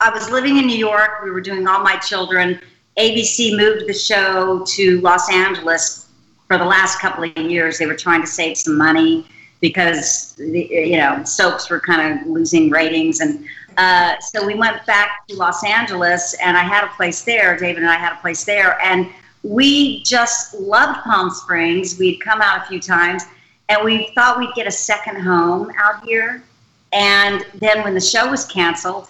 I was living in New York. We were doing All My Children. ABC moved the show to Los Angeles for the last couple of years. They were trying to save some money because you know soaps were kind of losing ratings, and uh, so we went back to Los Angeles. And I had a place there. David and I had a place there, and we just loved Palm Springs. We'd come out a few times, and we thought we'd get a second home out here. And then when the show was canceled,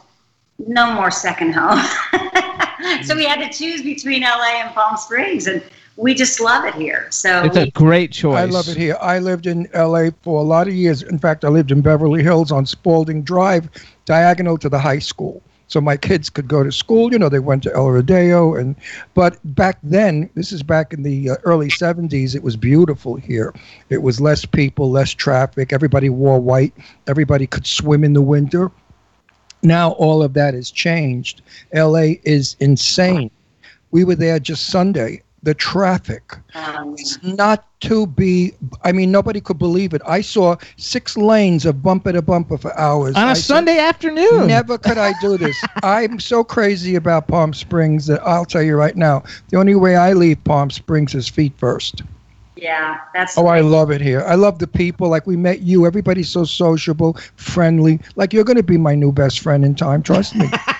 no more second home. <laughs> so we had to choose between LA and Palm Springs, and we just love it here. So It's a great choice. I love it here. I lived in LA for a lot of years. In fact, I lived in Beverly Hills on Spalding Drive, diagonal to the high school. So my kids could go to school. You know, they went to El Rodeo, and but back then, this is back in the uh, early '70s. It was beautiful here. It was less people, less traffic. Everybody wore white. Everybody could swim in the winter. Now all of that has changed. LA is insane. We were there just Sunday. The traffic. Um, it's not to be i mean nobody could believe it. I saw six lanes of bumper to bumper for hours. On I a said, Sunday afternoon. never could i do this. <laughs> I'm so crazy about palm springs that i'll tell you right now the only way i leave palm springs is feet first. Yeah, that's oh i love it here. I love the people. Like we met you. Everybody's so sociable friendly. Like you're going to be my new best friend in time trust me. I <laughs>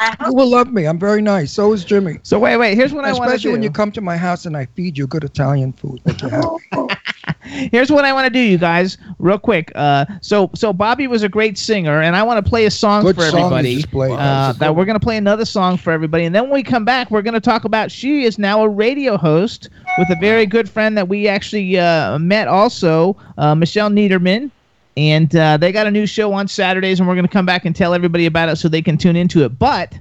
<laughs> you will love me i'm very nice so is jimmy So wait, wait. Here's what I want to especially do. when you come to my house and i feed you good italian food like you have <laughs> Here's what I want to do, you guys, real quick. Uh, so so Bobbie was a great singer, and I want to play a song Good for song everybody. just played. Uh, that we're gonna play another song for everybody, and then when we come back, we're gonna talk about she is now a radio host with a very good friend that we actually uh, met also, uh, Michelle Niederman. And uh, they got a new show on Saturdays, and we're going to come back and tell everybody about it so they can tune into it. But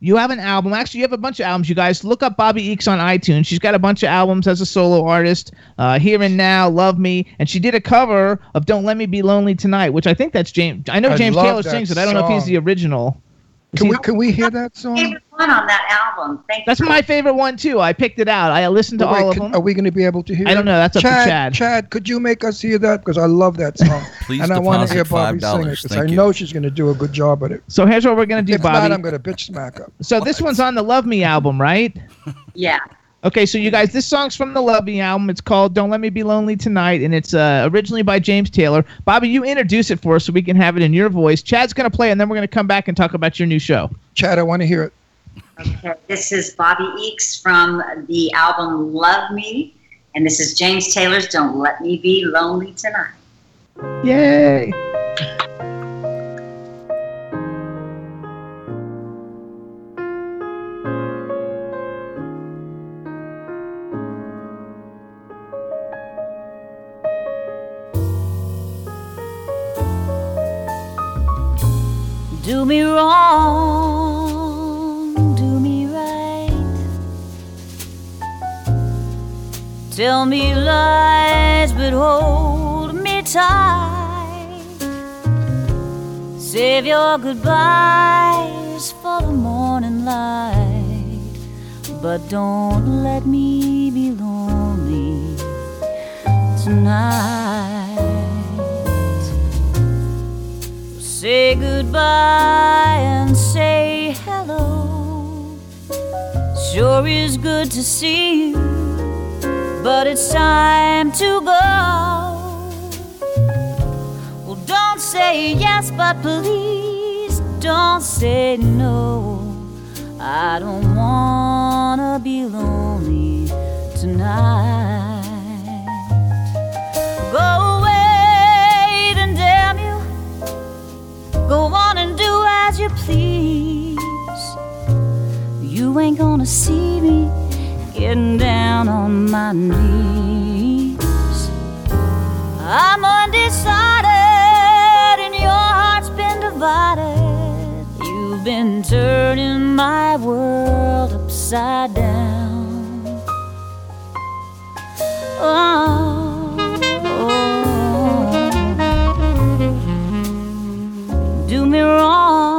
you have an album. Actually, you have a bunch of albums. You guys look up Bobbie Eakes on iTunes. She's got a bunch of albums as a solo artist. Uh, Here and Now, Love Me, and she did a cover of "Don't Let Me Be Lonely Tonight," which I think that's James. I know I James Taylor sings it. I don't know if he's the original. Can we can we hear that song? Favorite one on that album. Thank that's you. my favorite one too. I picked it out. I listened to Wait, all of can- them. Are we going to be able to hear? I don't know. That's up to Chad, Chad. Chad, could you make us hear that? Because I love that song, <laughs> Please and I want to hear Bobbie $5. sing it because I know she's going to do a good job at it. So here's what we're gonna do, If not, Bobbie. I'm going to bitch smack her. so this one's on the Love Me album, right? <laughs> Yeah. Okay, so you guys, this song's from the Love Me album. It's called "Don't Let Me Be Lonely Tonight," and it's uh, originally by James Taylor. Bobbie, you introduce it for us so we can have it in your voice. Chad's gonna play, and then we're gonna come back and talk about your new show. Chad, I want to hear it. Okay. This is Bobbie Eakes from the album Love Me. And this is James Taylor's Don't Let Me Be Lonely Tonight. Yay! Do me wrong, Tell me lies, but hold me tight. Save your goodbyes for the morning light, but don't let me be lonely tonight. Say goodbye and say hello. Sure is good to see you, but it's time to go. Well, don't say yes, but please don't say no. I don't wanna be lonely tonight. Go away, then damn you. Go on and do as you please. You ain't gonna see me getting down on my knees. I'm undecided, and your heart's been divided. You've been turning my world upside down. Oh. oh. Do me wrong,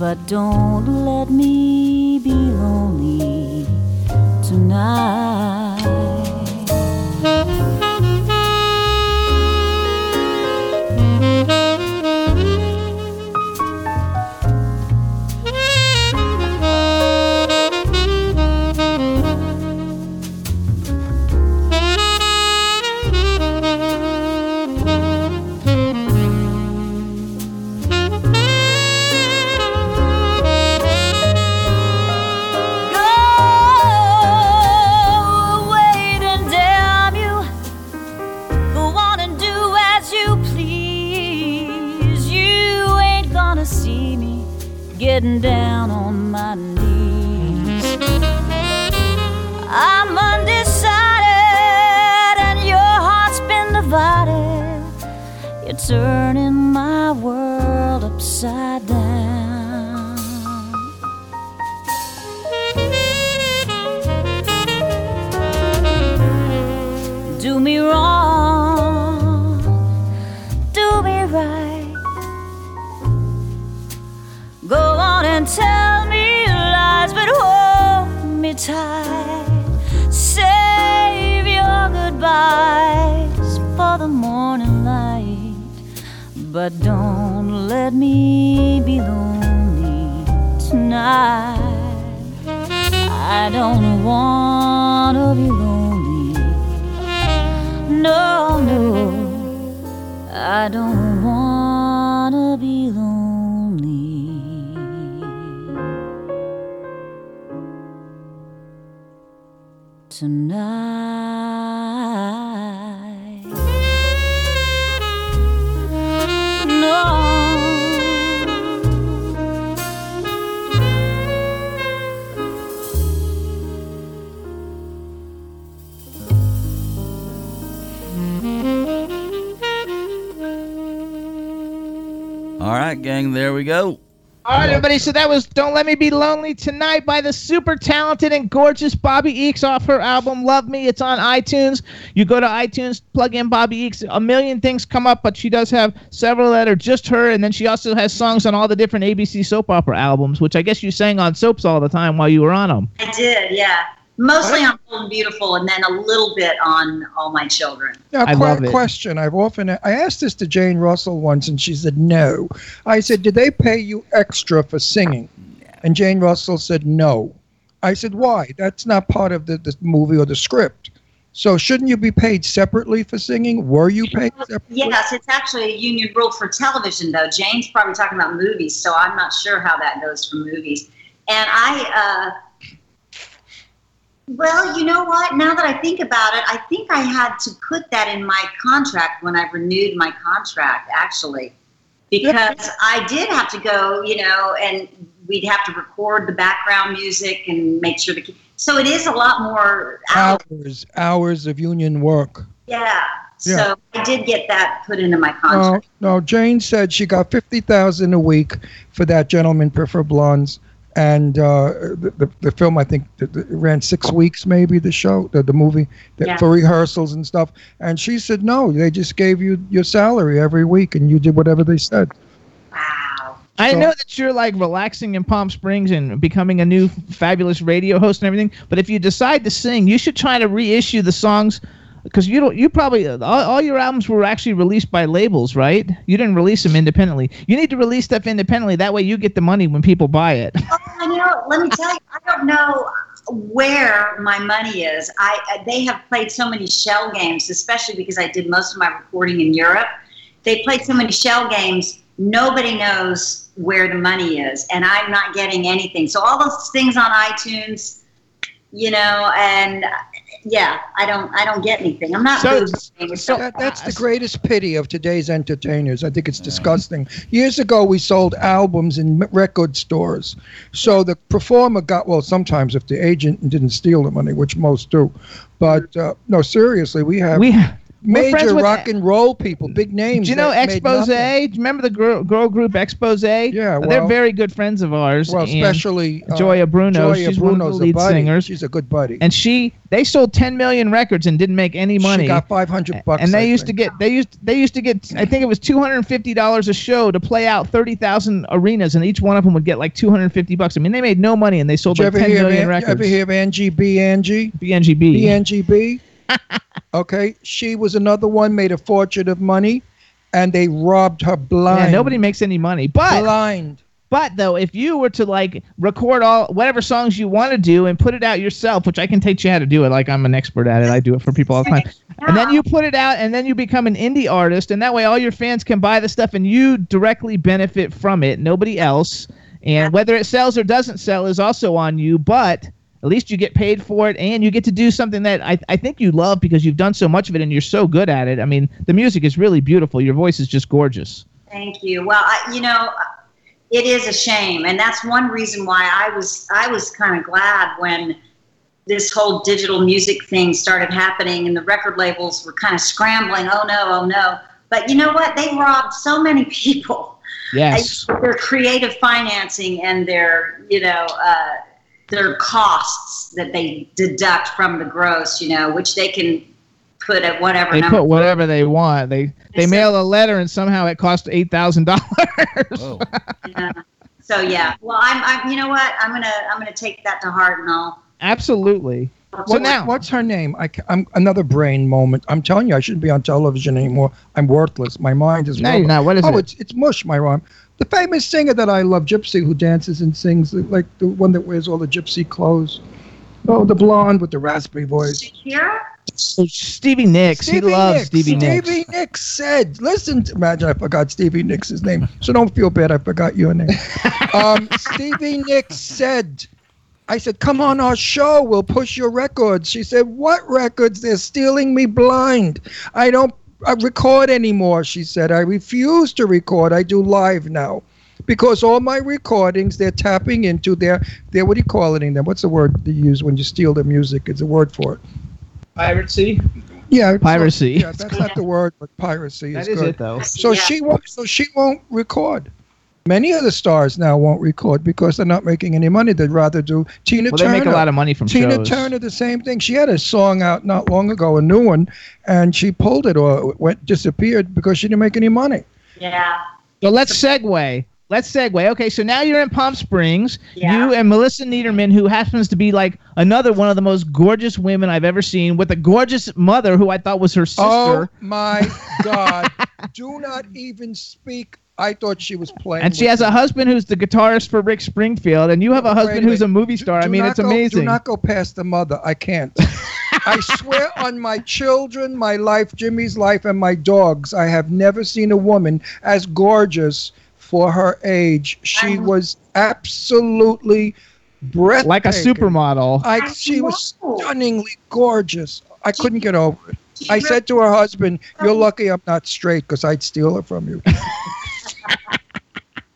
but don't let me be lonely tonight. Getting down on my knees. I'm undecided, and your heart's been divided. You're turning my world upside down. But don't let me be lonely tonight. I don't want to be lonely. No, no, I don't want to be lonely. Right, gang, there we go. All right, everybody. So that was "Don't Let Me Be Lonely Tonight" by the super talented and gorgeous Bobbie Eakes off her album "Love Me." It's on iTunes. You go to iTunes, plug in Bobbie Eakes. A million things come up, but she does have several that are just her, and then she also has songs on all the different ABC soap opera albums, which I guess you sang on soaps all the time while you were on them. I did, yeah. Mostly on Bold and Beautiful, and then a little bit on All My Children. Now, I que- love it. question. I've often I asked this to Jane Russell once, and she said no. I said, "Did they pay you extra for singing?" And Jane Russell said no. I said, "Why? That's not part of the, the movie or the script. So shouldn't you be paid separately for singing? Were you paid separately?" Yes, it's actually a union rule for television, though. Jane's probably talking about movies, so I'm not sure how that goes for movies. And I, uh, well, you know what? Now that I think about it, I think I had to put that in my contract when I renewed my contract, actually, because I did have to go, you know, and we'd have to record the background music and make sure to. So it is a lot more hours. Hours, hours of union work. Yeah. Yeah. So I did get that put into my No, contract. no. Jane said she got fifty thousand a week for that gentleman prefer blondes, and uh, the, the the film I think that that it ran six weeks maybe the show the the movie that, Yeah. for rehearsals and stuff. And she said no, they just gave you your salary every week, and you did whatever they said. Wow. I So- know that you're like relaxing in Palm Springs and becoming a new fabulous radio host and everything, but if you decide to sing, you should try to reissue the songs because you don't. You probably all, all your albums were actually released by labels, right? You didn't release them independently. You need to release stuff independently. That way, you get the money when people buy it. Oh, know. Let me tell you, I don't know where my money is. I uh, they have played so many shell games, especially because I did most of my recording in Europe. They played so many shell games. Nobody knows where the money is, and I'm not getting anything. So all those things on iTunes, you know, and yeah, I don't, I don't get anything. I'm not So- so- That, that's the greatest pity of today's entertainers. I think it's disgusting. Years ago, we sold albums in record stores. So the performer got, well, sometimes if the agent didn't steal the money, which most do. But uh, no, seriously, we have we we're friends major rock and roll people, big names. Do you know Expose? you remember the girl, girl group Expose? Yeah, they're very good friends of ours. Well, especially uh, Gioia Bruno. Gioia she's one of the lead buddy. singers. She's a good buddy. and she they sold 10 million records and didn't make any money She got 500 bucks. and they I used think. to get they used they used to get I think it was two hundred and fifty dollars a show to play out thirty thousand arenas and each one of them would get like two hundred and fifty bucks. I mean they made no money and they sold Did like ever ten hear, million of, An- you records. ever hear of Angie B. Angie? BNGB. BNGB. Okay, she was another one made a fortune of money, and they robbed her blind. yeah, nobody makes any money. But blind. but though if you were to like record all whatever songs you want to do and put it out yourself, which I can teach you how to do it, like I'm an expert at it. I do it for people all the time. <laughs> And then you put it out, and then you become an indie artist, and that way all your fans can buy the stuff, and you directly benefit from it. Nobody else. And whether it sells or doesn't sell is also on you, but at least you get paid for it, and you get to do something that I, I think you love because you've done so much of it, and you're so good at it. I mean, the music is really beautiful. Your voice is just gorgeous. Thank you. Well, I, you know, it is a shame, and that's one reason why I was I was kind of glad when this whole digital music thing started happening, and the record labels were kind of scrambling. Oh no, oh no! But you know what? They robbed so many <laughs> people. Yes. Their creative financing and their you know uh, their costs that they deduct from the gross, you know, which they can put at whatever They number. put whatever they want. They they so- mail a letter, and somehow it cost eight thousand dollars. Yeah. So yeah, well, I'm, I'm, you know what? I'm gonna, I'm gonna take that to heart, and I'll. Absolutely. So What- now, what's her name? I, am another brain moment. I'm telling you, I shouldn't be on television anymore. I'm worthless. My mind is. No, rubber. you're not. What is oh, it? it's it's mush. My rhyme. The famous singer that I love, Gypsy, who dances and sings, like the one that wears all the gypsy clothes. Oh, the blonde with the raspy voice. Shakira? Oh, Stevie Nicks. he loves Nicks. Stevie Nicks. Stevie Nicks said, listen, to, imagine I forgot Stevie Nicks' name. So don't feel bad I forgot your name. <laughs> um, Stevie Nicks said, I said, come on our show. We'll push your records. She said, what records? They're stealing me blind. I don't Uh, record anymore, she said. I refuse to record. I do live now. Because all my recordings, they're tapping into their, their what do you call it in them? What's the word they use when you steal the music? It's a word for it. Piracy. Yeah, it's- Piracy. Yeah, that's not the word, but piracy That is is good. it though. So Yeah. she won't. So she won't record. Many of the stars now won't record because they're not making any money. They'd rather do Tina Well, they Turner. make a lot of money from Tina shows. Turner, the same thing. She had a song out not long ago, a new one, and she pulled it or it went disappeared because she didn't make any money. Yeah. So let's segue. Let's segue. Okay, so now you're in Palm Springs. Yeah. You and Melissa Niederman, who happens to be like another one of the most gorgeous women I've ever seen, with a gorgeous mother who I thought was her sister. Oh my <laughs> God! do not even speak. I thought she was playing. and she with has a husband who's the guitarist for Rick Springfield, and you have a husband a who's a minute. movie Do- star. I mean, it's go- amazing. Do not go past the mother. I can't. I swear <laughs> on my children, my life, Jimmy's life, and my dogs, I have never seen a woman as gorgeous for her age. She Um, was absolutely breathtaking. like a supermodel. I, I she was stunningly gorgeous. I couldn't get over it. I said to her husband, "You're lucky I'm not straight, because I'd steal her from you." <laughs>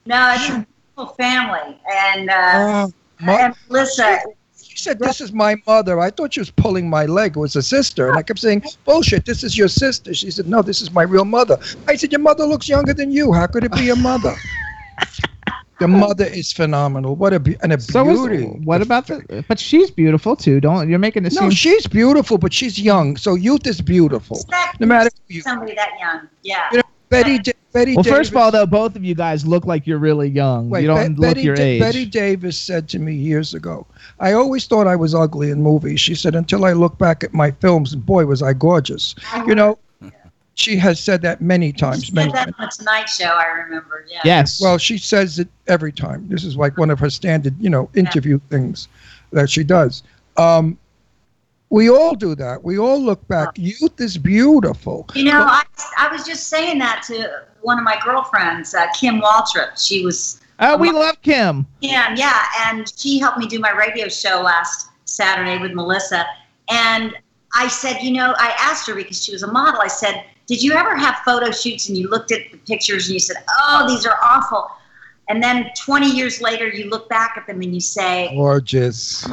No, it's a beautiful family. And, uh, my- and Melissa, She said, "This is my mother." I thought she was pulling my leg. It was a sister, and I kept saying, "Bullshit! This is your sister." She said, "No, this is my real mother." I said, "Your mother looks younger than you. How could it be your mother?" <laughs> the mother is phenomenal. What a be- and a So is, beauty. what about the? But she's beautiful too. Don't you're making it No, seem? she's beautiful, but she's young. So youth is beautiful. No matter who you. somebody that young. Yeah. You know, Betty. Da- Betty. well, first of all, though, both of you guys look like you're really young. Wait, you don't Be- look Betty, your Da- age. Bette Davis said to me years ago, I always thought I was ugly in movies. She said, until I look back at my films, and boy, was I gorgeous. You know, she has said that many She times. said Many that times. on the Tonight Show, I remember. Yeah. yes. Well, she says it every time. This is like one of her standard, you know, interview things that she does. Um, we all do that. We all look back. Youth is beautiful. You know, I, I was just saying that to one of my girlfriends, uh, Kim Waltrip. She was, oh, we love Kim. yeah, yeah, and she helped me do my radio show last Saturday with Melissa. And I said, you know, I asked her because she was a model. I said, did you ever have photo shoots and you looked at the pictures and you said, oh, these are awful? And then 20 years later, you look back at them and you say, Gorgeous.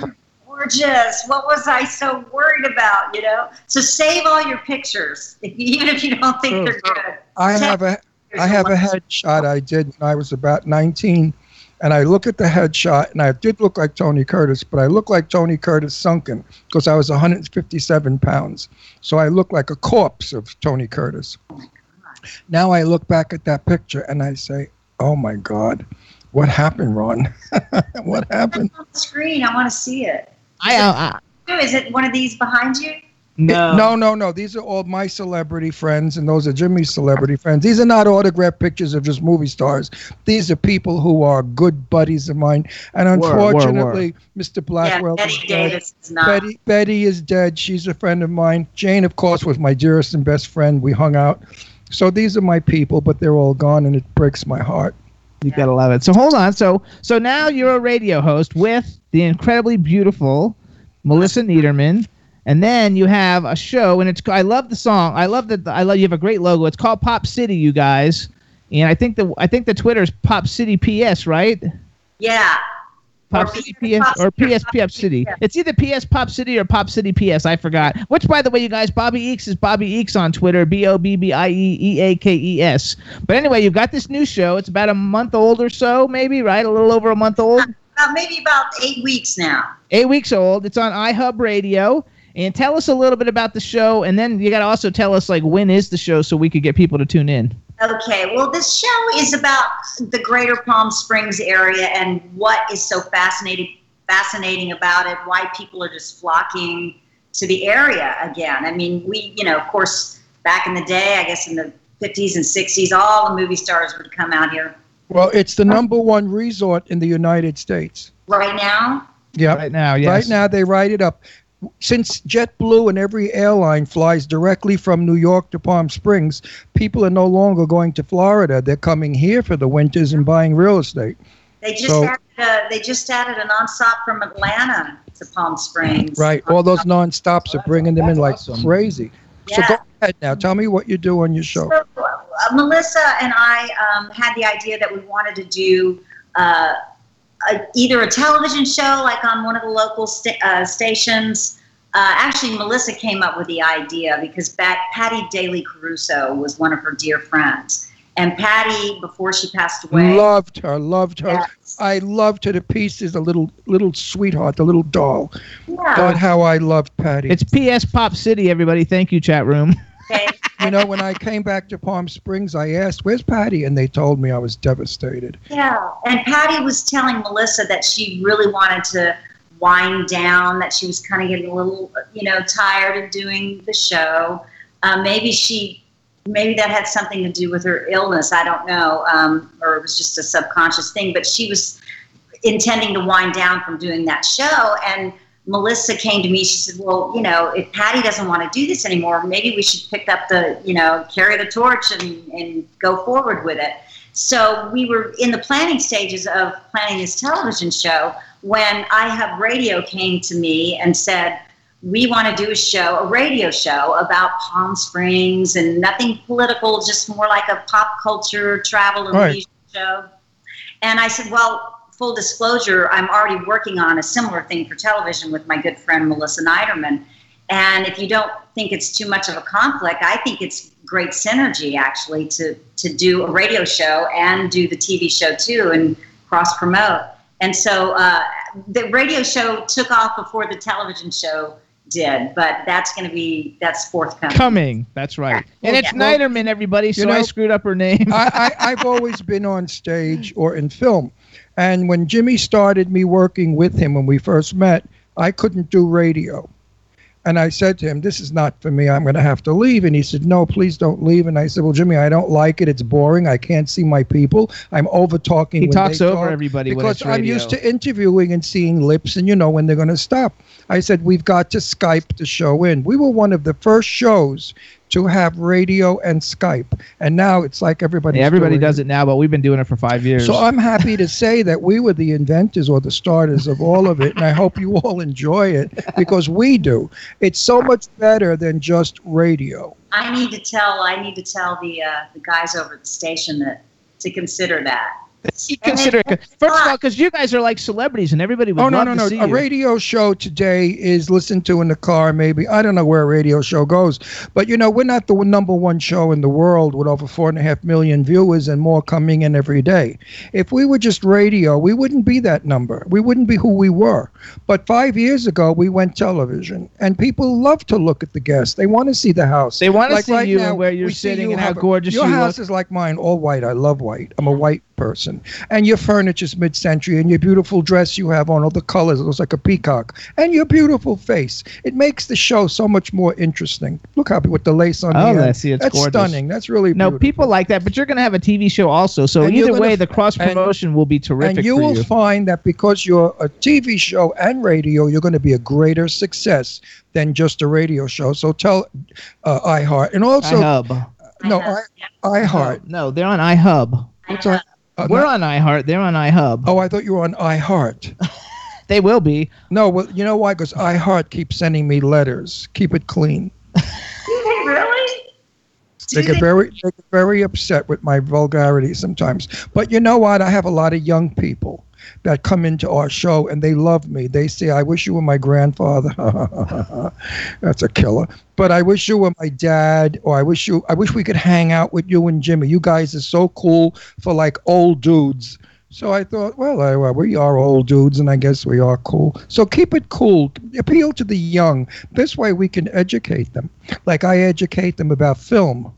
Gorgeous. What was I so worried about? You know. So save all your pictures, <laughs> even if you don't think they're mm-hmm. good. I have a I have a headshot I did when I was about 19, and I look at the headshot, and I did look like Tony Curtis, but I look like Tony Curtis sunken because I was 157 pounds. So I look like a corpse of Tony Curtis. Oh now I look back at that picture and I say, "Oh my God, what happened, Ron? <laughs> what happened?" on the screen. I want to see it. I, uh, I Is it one of these behind you? no. No, no, no. These are all my celebrity friends, and those are Jimmy's celebrity friends. These are not autographed pictures of just movie stars. These are people who are good buddies of mine. And unfortunately, Mr. Blackwell yeah, is Betty dead. Davis is not. Betty, Betty is dead. She's a friend of mine. Jane, of course, was my dearest and best friend. We hung out. So these are my people, but they're all gone, and it breaks my heart. You gotta love it. So hold on. So so now you're a radio host with the incredibly beautiful Melissa <laughs> Niederman, and then you have a show, and it's I love the song. I love that. I love you have a great logo. It's called Pop City, you guys, and I think the I think the Twitter is Pop City PS, right? Yeah. Pop Or City PS PS or Pop PS Pop City. Yeah. It's either PS Pop City or Pop City PS. I forgot. Which, by the way, you guys, Bobbie Eakes is Bobbie Eakes on Twitter. B O B B I E E A K E S. But anyway, you've got this new show. It's about a month old or so, maybe, right? A little over a month old. About maybe about eight weeks now. Eight weeks old. It's on iHub Radio. And tell us a little bit about the show, and then you got to also tell us like when is the show so we could get people to tune in. Okay, well, this show is about the greater Palm Springs area and what is so fascinating fascinating about it, why people are just flocking to the area again. I mean, we, you know, of course, back in the day, I guess in the 50s and 60s, all the movie stars would come out here. Well, it's the number one resort in the United States. Right now, Yeah. Right now, yes. Right now, they write it up. Since JetBlue and every airline flies directly from New York to Palm Springs, people are no longer going to Florida. They're coming here for the winters and buying real estate. They just So- added a, they just added a nonstop from Atlanta to Palm Springs. Right. All those non-stops are bringing them in like awesome. crazy. So go ahead now. Tell me what you do on your show. So, uh, Melissa and I um, had the idea that we wanted to do uh, a, either a television show, like on one of the local sta- uh, stations. Uh, actually, Melissa came up with the idea because Bat- Patty Daly Caruso was one of her dear friends, and Patty, before she passed away, Loved her, loved her. Yes. I loved her to pieces. A little, little sweetheart, the little doll. yeah, God, how I loved Patty. It's PS Pop City, everybody. Thank you, chat room. <laughs> you know, when I came back to Palm Springs, I asked, "Where's Patty?" And they told me I was devastated. Yeah, and Patty was telling Melissa that she really wanted to wind down, that she was kind of getting a little, you know, tired of doing the show. Uh, maybe she, maybe that had something to do with her illness. I don't know, um, or it was just a subconscious thing. But she was intending to wind down from doing that show, and Melissa came to me. She said, "Well, you know, if Patty doesn't want to do this anymore, maybe we should pick up the, you know, carry the torch and and go forward with it." So we were in the planning stages of planning this television show when iHub Radio came to me and said, "We want to do a show, a radio show about Palm Springs and nothing political, just more like a pop culture travel and Right. leisure show." And I said, "Well." Full disclosure, I'm already working on a similar thing for television with my good friend Melissa Niederman. And if you don't think it's too much of a conflict, I think it's great synergy actually to to do a radio show and do the TV show too and cross promote. And so uh, the radio show took off before the television show did, but that's going to be that's forthcoming. Coming. That's right. And it's Yeah. Niederman, everybody. So You know- I screwed up her name. I, I, I've always been on stage or in film. And when Jimmy started me working with him when we first met, I couldn't do radio. And I said to him, This is not for me. I'm going to have to leave. And he said, No, please don't leave. And I said, Well, Jimmy, I don't like it. It's boring. I can't see my people. I'm over talking. he talks over talk everybody when because I'm radio. used to interviewing and seeing lips and you know when they're going to stop. I said, We've got to Skype the show in. We were one of the first shows to have radio and Skype. And now it's like everybody Yeah, everybody does it now, but we've been doing it for five years. so I'm happy to say that we were the inventors or the starters of all of it, and I hope you all enjoy it because we do. It's so much better than just radio. I need to tell I need to tell the uh, the guys over at the station that to consider that. <laughs> consider it. First of all, because you guys are like celebrities, and everybody would Oh no no no! A you. radio show today is listened to in the car. Maybe I don't know where a radio show goes, but you know we're not the number one show in the world with over four and a half million viewers and more coming in every day. If we were just radio, we wouldn't be that number. We wouldn't be who we were. But five years ago, we went television, and people love to look at the guests. They want to see the house. They want to Like see right you now, and where you're sitting and how a- gorgeous Your house look. is like mine, all white. I love white. I'm a white person, and your furniture's mid-century, and your beautiful dress you have on, all the colors, it looks like a peacock, and your beautiful face. It makes the show so much more interesting. Look happy with the lace on Oh, the end. I see, it's That's gorgeous. stunning. That's really No, people like that, but you're going to have a TV show also. So And either way, f- the cross promotion will be terrific and you for will you. find that because you're a TV show and radio, you're going to be a greater success than just a radio show. So tell uh, iHeart, and also iHub. no, I have- I, iHeart. No, they're on iHub. What's on? Uh, We're not- on iHeart. They're on iHub. oh, I thought you were on iHeart. <laughs> They will be. No, well, you know why? Because iHeart keeps sending me letters. Keep it clean. <laughs> really? They get very, they get very upset with my vulgarity sometimes. But you know what? I have a lot of young people that come into our show and they love me. They say, "I wish you were my grandfather." <laughs> That's a killer. But I wish you were my dad, or I wish you, I wish we could hang out with you and Jimmy. You guys are so cool for like old dudes. So I thought, well, I, well, we are old dudes, and I guess we are cool. So keep it cool. Appeal to the young. This way, we can educate them. Like I educate them about film.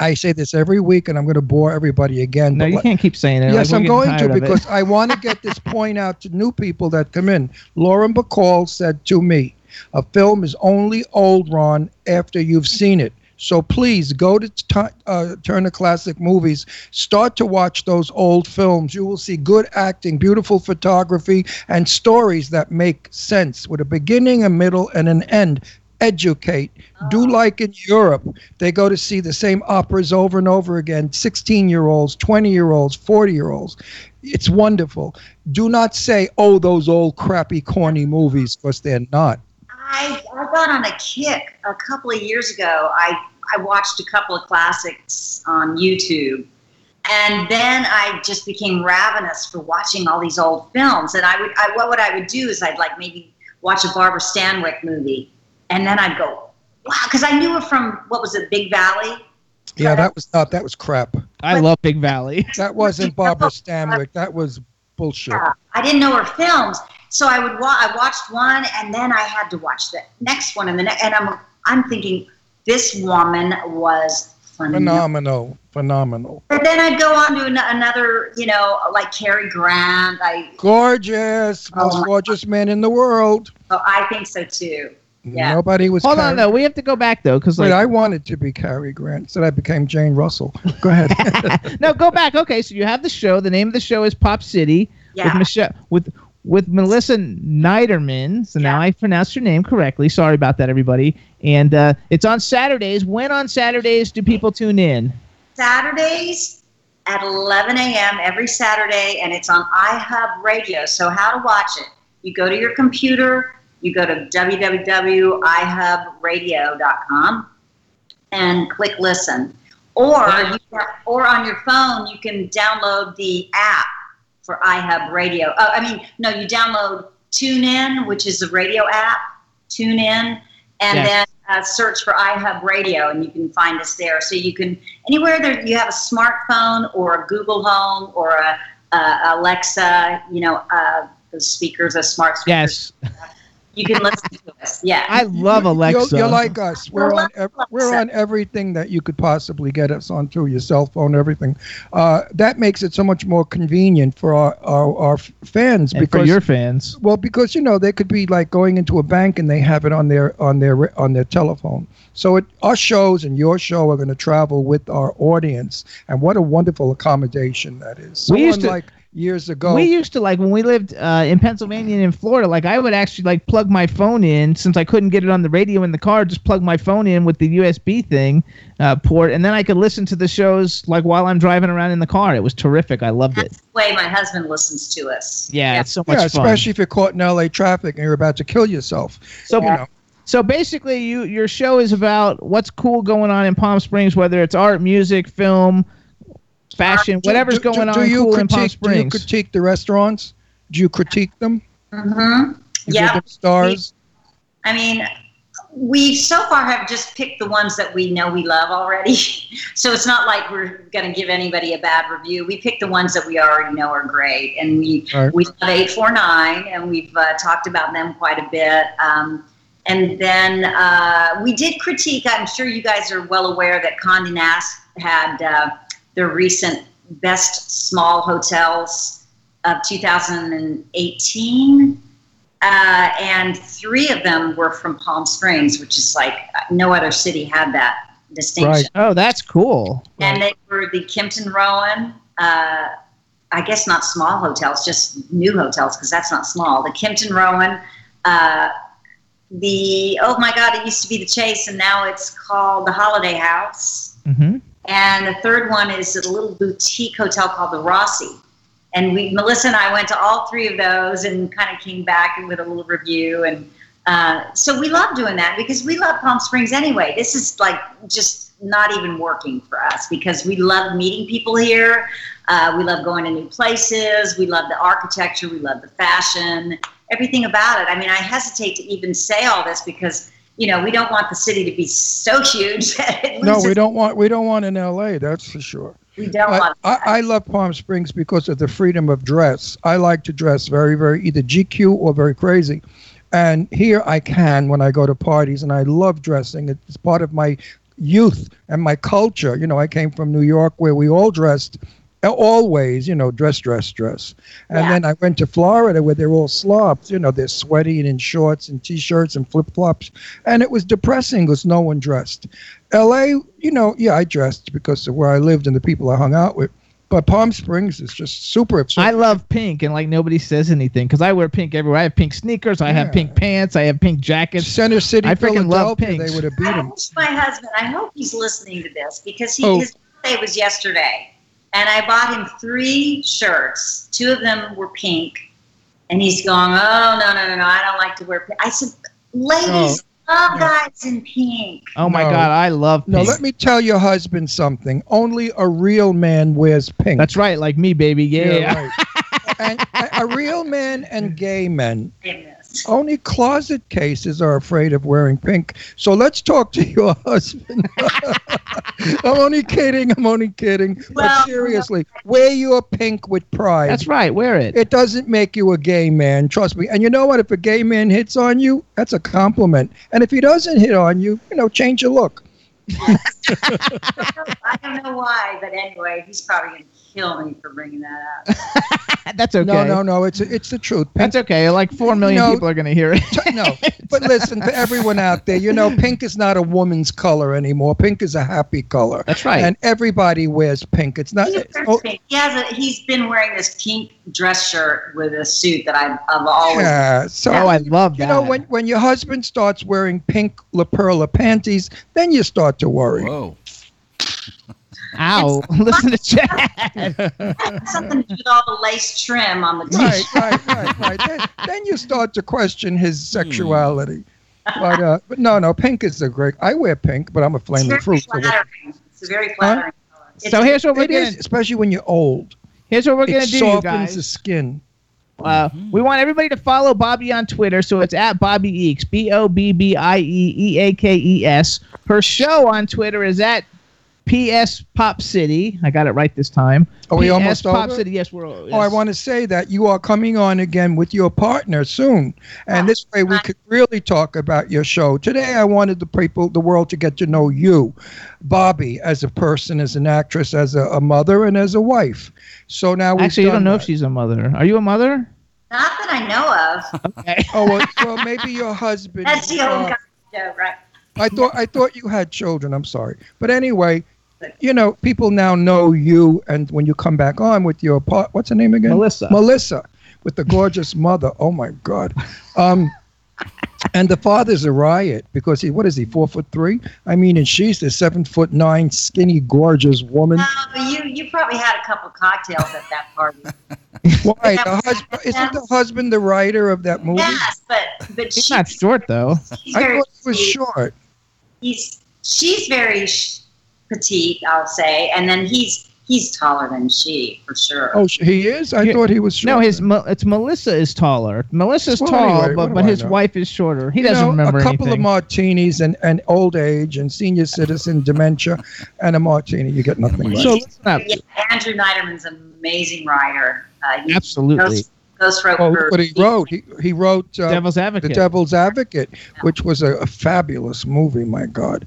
I say this every week, and I'm going to bore everybody again. No, but you can't keep saying it. Yes, Like, I'm going to tired of it. because I want to get this point out to new people that come in. Lauren Bacall said to me, "A film is only old, Ron, after you've seen it. So please go to t- uh, Turner Classic Movies. Start to watch those old films. You will see good acting, beautiful photography, and stories that make sense with a beginning, a middle, and an end. Educate. Do oh. like in Europe. They go to see the same operas over and over again 16 year olds, 20 year olds, 40 year olds. It's wonderful. Do not say, oh, those old crappy, corny movies, because they're not. I, I got on a kick a couple of years ago. I, I watched a couple of classics on YouTube. And then I just became ravenous for watching all these old films. And I would, I, what would I would do is I'd like maybe watch a Barbara Stanwyck movie, and then I'd go, wow, because I knew her from what was it, Big Valley. Yeah, that was not. That was crap. I love Big Valley. <laughs> That wasn't <laughs> Barbara Stanwyck. That was bullshit. Yeah, I didn't know her films, so I would wa- I watched one, and then I had to watch the next one, and the next, and I'm I'm thinking this woman was phenomenal. Phenomenal. Phenomenal. But then I'd go on to an- another, you know, like Cary Grant. I Gorgeous. Oh Most my gorgeous man in the world. oh, I think so too. Yeah. Nobody was. Hold on, Cary- though. We have to go back though, because Wait, like, I wanted to be Cary Grant, so I became Jane Russell. Go ahead. <laughs> no, go back. Okay, so you have the show. The name of the show is Pop City with Michelle with with Melissa Niederman. So now I pronounced your name correctly. Sorry about that, everybody. And uh, it's on Saturdays. When on Saturdays do people tune in? Saturdays at 11 a.m. every Saturday, and it's on iHub Radio. So, how to watch it? You go to your computer, you go to www.ihubradio.com and click listen. Or, you, or on your phone, you can download the app for iHub Radio. Oh, I mean, no, you download TuneIn, which is a radio app, TuneIn, and Yes. then uh, search for iHub Radio, and you can find us there. So you can anywhere that you have a smartphone or a Google Home or a, a Alexa, you know, uh, the speakers, a smart speakers. Yes, you can listen to us. Yeah, I love Alexa. You're, you're like us. We're on. ev- We're on everything that you could possibly get us onto your cell phone. Everything. Uh, that makes it so much more convenient for our our, our fans and because for your fans. Well, because you know they could be like going into a bank and they have it on their on their on their telephone. So it, our shows and your show are going to travel with our audience, and what a wonderful accommodation that is. So We used to- unlike years ago. We used to like when we lived uh, in Pennsylvania and in Florida. Like I would actually like plug my phone in since I couldn't get it on the radio in the car. Just plug my phone in with the USB thing uh, port, and then I could listen to the shows like while I'm driving around in the car. It was terrific. I loved it. that's the way my husband listens to us. Yeah, it's so much yeah, fun. especially if you're caught in LA traffic and you're about to kill yourself. So You know. So basically, you your show is about what's cool going on in Palm Springs, whether it's art, music, film, fashion, whatever's Do- do- going do on you cool in Palm critique- Do you critique the restaurants? Do you critique them? Mm-hmm. You Yeah. give them stars? I mean, we so far have just picked the ones that we know we love already. <laughs> so it's not like we're going to give anybody a bad review. We pick the ones that we already know are great, and we Right. we love eight four nine, and we've uh, talked about them quite a bit. Um, and then uh, we did critique. I'm sure you guys are well aware that Condé Nast had uh, their recent best small hotels of 2018 uh, and three of them were from Palm Springs, which is like no other city had that distinction. Right. oh, that's cool. And they were the Kimpton Rowan, uh, I guess not small hotels, just new hotels because that's not small. The Kimpton Rowan, uh, the oh my God, it used to be the Chase, and now it's called the Holiday House. hmm And the third one is a little boutique hotel called the Rossi. And we, Melissa and I went to all three of those and kind of came back with a little review. And uh, so we love doing that because we love Palm Springs anyway. This is like just not even working for us because we love meeting people here. Uh, we love going to new places. We love the architecture. We love the fashion, everything about it. I mean, I hesitate to even say all this because you know we don't want the city to be so huge <laughs> No, we don't want we don't want in LA. That's for sure. we don't I, want I, I love Palm Springs because of the freedom of dress. I like to dress very, very either GQ or very crazy. And here I can when I go to parties, and I love dressing. It's part of my youth and my culture. You know, I came from New York where we all dressed always, you know, dress, dress, dress. And Yeah. then I went to Florida where they're all slobs. You know, they're sweaty and in shorts and t-shirts and flip-flops. And it was depressing because no one dressed. L.A., you know, yeah, I dressed because of where I lived and the people I hung out with. But Palm Springs is just super. I love pink, and like nobody says anything because I wear pink everywhere. I have pink sneakers, I have pink pants, I have pink jackets. Center City, I freaking love Philadelphia, pinks. they would have beat him. wish my husband, I hope he's listening to this because he, Oh. his birthday was yesterday. And I bought him three shirts. Two of them were pink. And he's going, Oh, no, no, no, no. I don't like to wear pink. I said, Ladies oh. love guys in pink. Oh my No. god, I love pink. No, let me tell your husband something. Only a real man wears pink. That's right, like me, baby. Yeah. right. and a, a real man and gay men. Goodness. Only closet cases are afraid of wearing pink. So let's talk to your <laughs> husband. <laughs> I'm only kidding. I'm only kidding. Well- but seriously, wear your pink with pride. That's right. Wear it. It doesn't make you a gay man, trust me. And you know what? If a gay man hits on you, that's a compliment. And if he doesn't hit on you, you know, change your look. <laughs> I don't know why, but anyway, he's probably going to kill me for bringing that up. <laughs> That's okay. No, no, no. It's it's the truth. Pink, That's okay. Like four million No. people are gonna hear it. no, <laughs> but listen to everyone out there. You know, pink is not a woman's color anymore. Pink is a happy color. That's right. And everybody wears pink. It's not. He, it's- oh, he has a, he's been wearing this pink dress shirt with a suit that I've, I've always yeah. So oh, I love that. you know when when your husband starts wearing pink La Perla panties, then you start to worry. Whoa. Ow! <laughs> Listen to Chad. <laughs> something to do with all the lace trim on the Right, t-shirt. right, right, right. Then, then you start to question his sexuality. But uh, but no, no, pink is a great. I wear pink, but I'm a flaming very fruit. so what- flattering. It's a very flattering color. It's so here's what we're It gonna is, especially when you're old. here's what we're gonna It do, you softens guys. the skin. Uh, we want everybody to follow Bobbie on Twitter, so it's at Bobbie Eakes, B O B B I E E A K E S. Her show on Twitter is at PS Pop City. I got it right this time. Are we PS almost Pop over? City. Yes, we're. Oh, I want to say that you are coming on again with your partner soon, and this way we could really talk about your show. Today, I wanted the people, the world, to get to know you, Bobbie, as a person, as an actress, as a, a mother, and as a wife. So now we've Actually, you don't know if she's a mother. Are you a mother? Not that I know of. Okay. Oh well, well, maybe your husband. <laughs> That's the old uh, guy joke, right? I thought I thought you had children. I'm sorry, but anyway, you know, people now know you, and when you come back on with your part, what's her name again? Melissa. Melissa, with the gorgeous mother. Oh my God. Um, and the father's a riot because he, what is he, four foot three? I mean, and she's the seven foot nine, skinny, gorgeous woman. No, you you probably had a couple cocktails at that party. <laughs> Why? The husband isn't the husband the writer of that movie? yes, but but He's she's, not short though. I thought he was short. He's she's very sh- petite, I'll say, and then he's he's taller than she for sure. Oh, he is. I Yeah. thought he was short. No, his it's Melissa is taller. Melissa's Well, tall, anyway, but but I his know? wife is shorter. He doesn't know, remember a couple anything. of martinis and, and old age and senior citizen dementia and a martini. You get nothing right. so listen up. yeah, Andrew Neiderman's an amazing writer. Uh, he Absolutely. Ghost, Ghost wrote Oh, for- what he wrote. He he wrote uh, Devil's The Devil's Advocate, which was a, a fabulous movie. My God,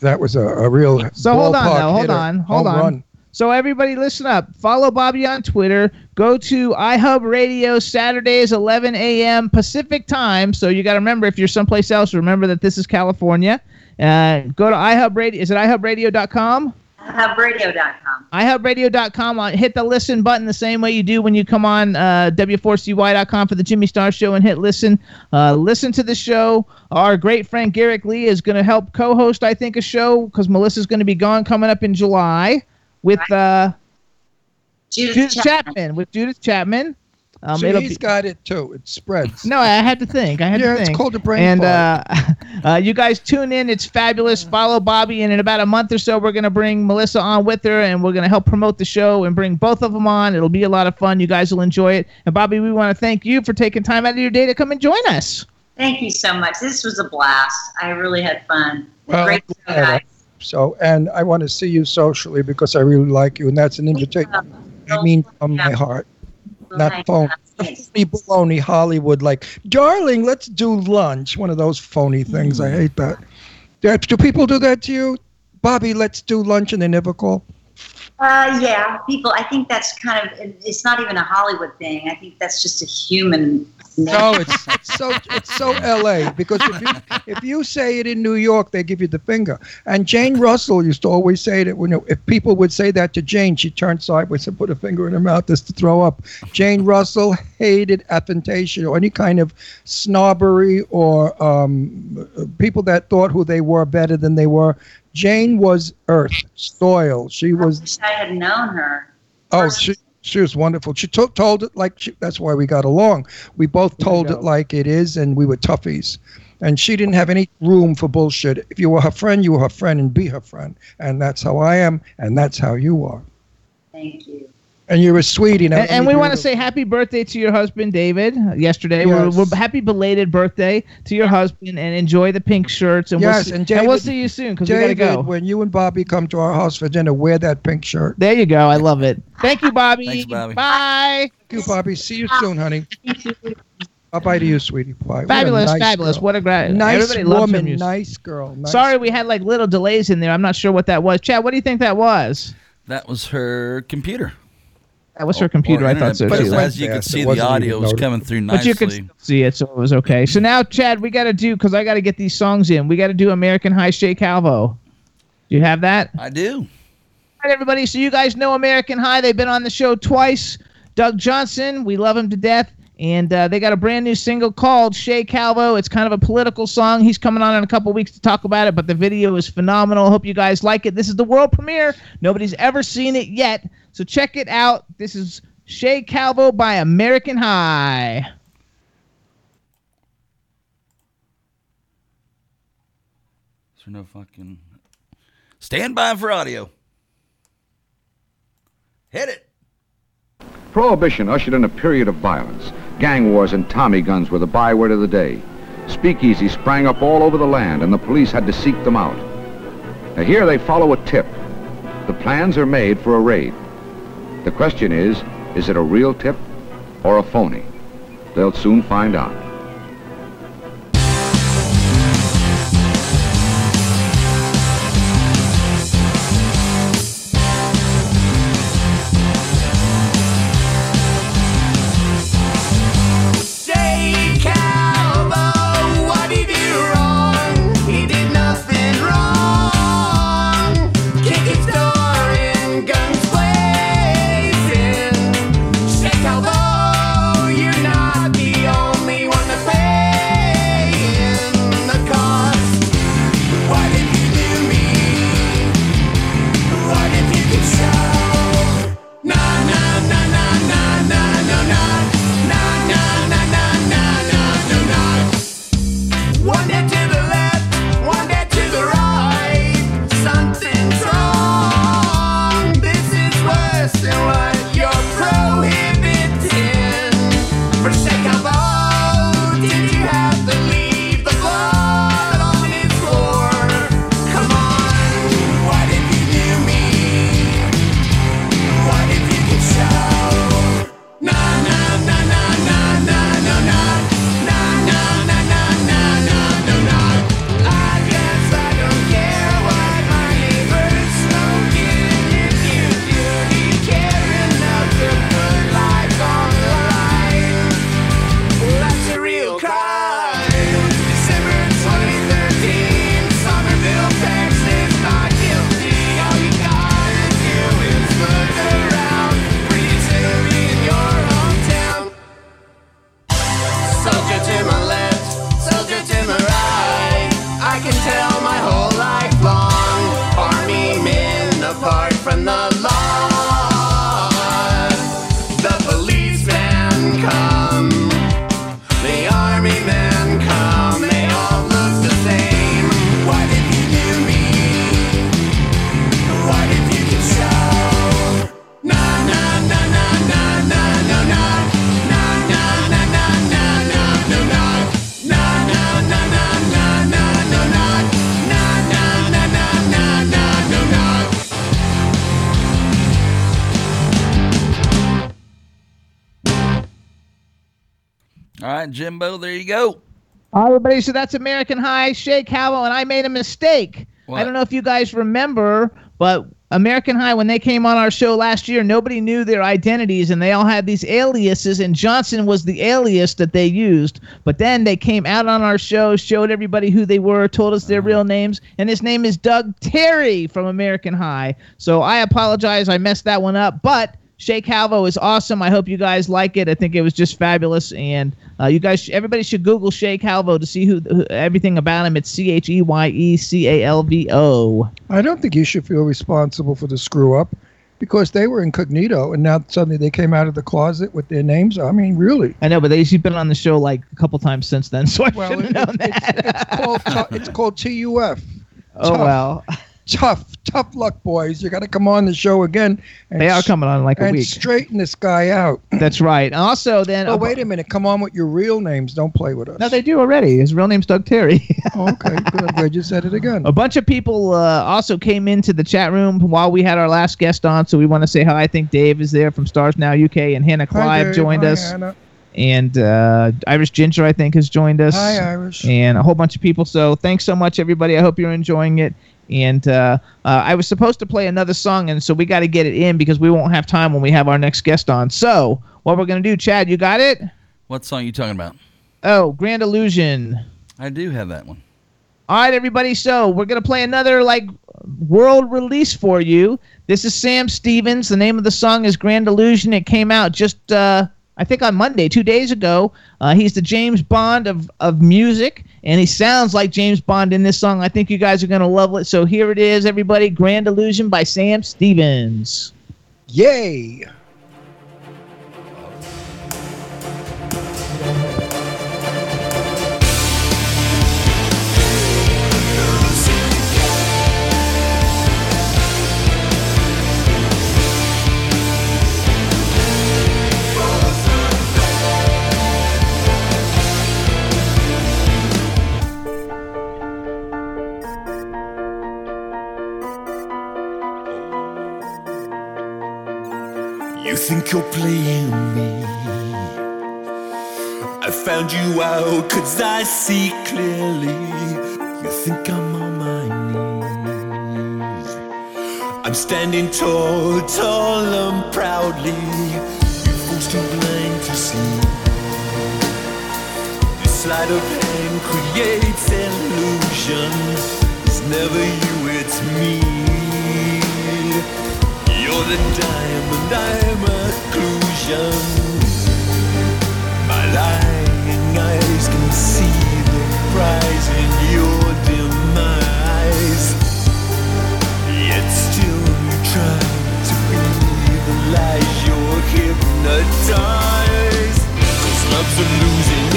that was a, a real. So hold on now, hold hitter, on, hold home on. run. So everybody listen up. Follow Bobbie on Twitter. Go to iHub Radio Saturdays 11 a.m. Pacific time. So you got to remember if you're someplace else, remember that this is California. Uh, go to iHub Radio. Is it iHubRadio.com? hubradio.com. iHubRadio.com. On, hit the listen button the same way you do when you come on uh, W4CY.com for the Jimmy Star Show and hit listen. Uh, listen to the show. Our great friend Garrick Lee is going to help co-host, I think, a show because Melissa's going to be gone coming up in July with uh, Judith, Judith Chapman. Chapman. With Judith Chapman. Um, See, it'll he's be- got it too. It spreads. no, I had to think. I had yeah, to it's called a brain and uh, <laughs> uh, you guys tune in. It's fabulous. Follow Bobbie, and in about a month or so, we're gonna bring Melissa on with her, and we're gonna help promote the show and bring both of them on. It'll be a lot of fun. You guys will enjoy it. And Bobbie, we want to thank you for taking time out of your day to come and join us. Thank you so much. This was a blast. I really had fun. Well, Great show, glad. guys. So, and I want to see you socially because I really like you, and that's an invitation. I mean, from my heart, not phone. <laughs> Phony baloney Hollywood, like, darling, let's do lunch. One of those phony things. I hate that. Do, do people do that to you, Bobbie? Let's do lunch, and they never call. Uh, yeah, people. I think that's kind of. It's not even a Hollywood thing. I think that's just a human. No, it's, it's so it's so L.A. because if you, if you say it in New York, they give you the finger. And Jane Russell used to always say that when if people would say that to Jane, she turned sideways and put a finger in her mouth just to throw up. Jane Russell hated affectation or any kind of snobbery or um, people that thought who they were better than they were. Jane was earth, soil. She I was wish I had known her. Oh, she she was wonderful. She took told it like she, that's why we got along. We both told it like it is, and we were toughies. And she didn't have any room for bullshit. If you were her friend, you were her friend, and be her friend. And that's how I am, and that's how you are. Thank you. And you're a sweetie. Now, And, and we want to say happy birthday to your husband, David. Yesterday, Yes. we're, we're happy belated birthday to your husband, and enjoy the pink shirts. And we'll Yes, see, and we'll see you soon because we gotta go. when you and Bobbie come to our house for dinner, wear that pink shirt. There you go. I love it. Thank you, Bobbie. Thanks, Bobbie. Bye. Thank you, Bobbie. See you soon, honey. Bye bye to you, sweetie. Bye. What Fabulous, nice fabulous. girl. What a great. nice Everybody woman, music. nice girl. Nice Sorry, we had like little delays in there. I'm not sure what that was. Chad, what do you think that was? That was her computer. That was her computer. I thought so But too. As you could see, the audio was coming through nicely. But you could see it, so it was okay. So now, Chad, we got to do because I got to get these songs in. We got to do American High Cheye Calvo. Do you have that? I do. All right, everybody. So you guys know American High. They've been on the show twice. Doug Johnson, we love him to death. And uh, they got a brand new single called Cheye Calvo. It's kind of a political song. He's coming on in a couple weeks to talk about it, but the video is phenomenal. Hope you guys like it. This is the world premiere. Nobody's ever seen it yet. So check it out. This is Cheye Calvo by American High. Is there no fucking. Stand by for audio. Hit it. Prohibition ushered in a period of violence. Gang wars and Tommy guns were the byword of the day. Speakeasies sprang up all over the land, and the police had to seek them out. Now here they follow a tip. The plans are made for a raid. The question is, is it a real tip or a phony? They'll soon find out. Everybody. So that's American High, Cheye Calvo, and I made a mistake. What? I don't know if you guys remember, But American High, when they came on our show last year, nobody knew their identities and they all had these aliases, and Johnson was the alias that they used. But then they came out on our show, showed everybody who they were, told us their uh-huh. real names, and his name is Doug Terry from American High. So I apologize, I messed that one up, but. Cheye Calvo is awesome. I hope you guys like it. I think it was just fabulous, and uh, you guys, everybody should Google Cheye Calvo to see who, who everything about him. It's C H E Y E C A L V O. I don't think you should feel responsible for the screw up because they were incognito and now suddenly they came out of the closet with their names. I mean, really. I know, but they, she's been on the show like a couple times since then, so I Well, should have known it's, that. it's, it's called it's called TUF. oh tough. well, Tough, tough luck, boys. You got to come on the show again. They are coming on in like a and week. straighten this guy out. <clears throat> That's right. And also, then Oh, wait a minute. Come on with your real names. Don't play with us. No, they do already. His real name's Doug Terry. <laughs> okay, good. I'm glad you said it again. a bunch of people uh, also came into the chat room while we had our last guest on, so we want to say hi. I think Dave is there from Stars Now UK, and Hannah Clive Dave. joined Hi, us, Hannah. and uh, Irish Ginger I think has joined us. Hi, Irish. and a whole bunch of people. So thanks so much, everybody. I hope you're enjoying it. And uh, uh, I was supposed to play another song, and so we got to get it in because we won't have time when we have our next guest on. So what we're gonna do, Chad? You got it? What song are you talking about? Oh, Grand Illusion. I do have that one. All right, everybody. So we're gonna play another like world release for you. This is Sam Stevens. The name of the song is Grand Illusion. It came out just uh, I think on Monday, two days ago. Uh, he's the James Bond of of music, and he sounds like James Bond in this song. I think you guys are gonna love it. So here it is, everybody. Grand Illusion by Sam Stevens. Yay. You're playing me? I found you out cause I see clearly. You think I'm on my knees. I'm standing tall, tall and proudly. You fools too blind to see. This sleight of hand creates illusions. It's never you, it's me. The diamond, I'm occlusion. My lying eyes can see the prize in your demise. Yet still you try to believe the lies you're hypnotized. Cause love's a losing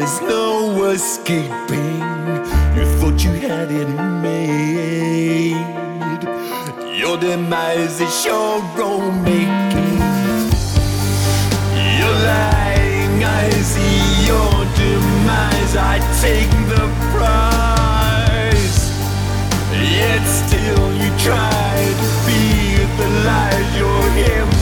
there's no escaping. You thought you had it made. Your demise is your own making. You're lying, I see your demise. I take the prize. Yet still you try to feed the lies you're hypnotized.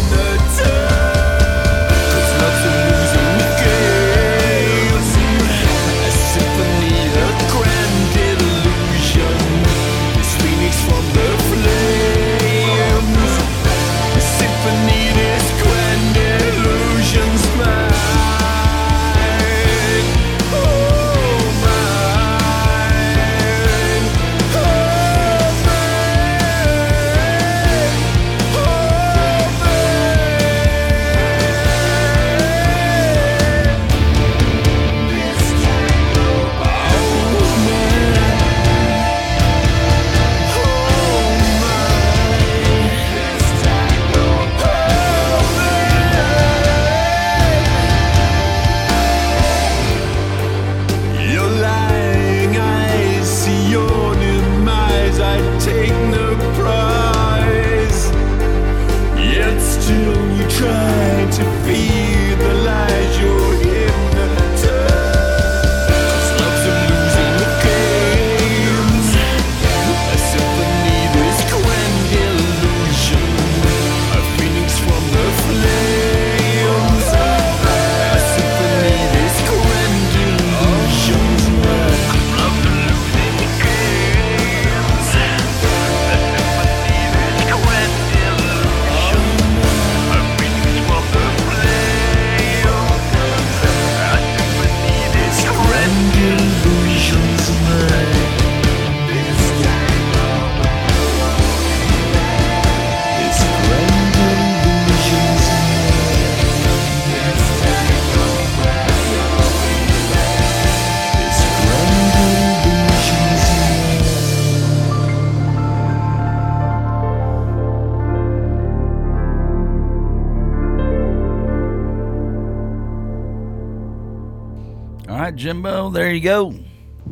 You go.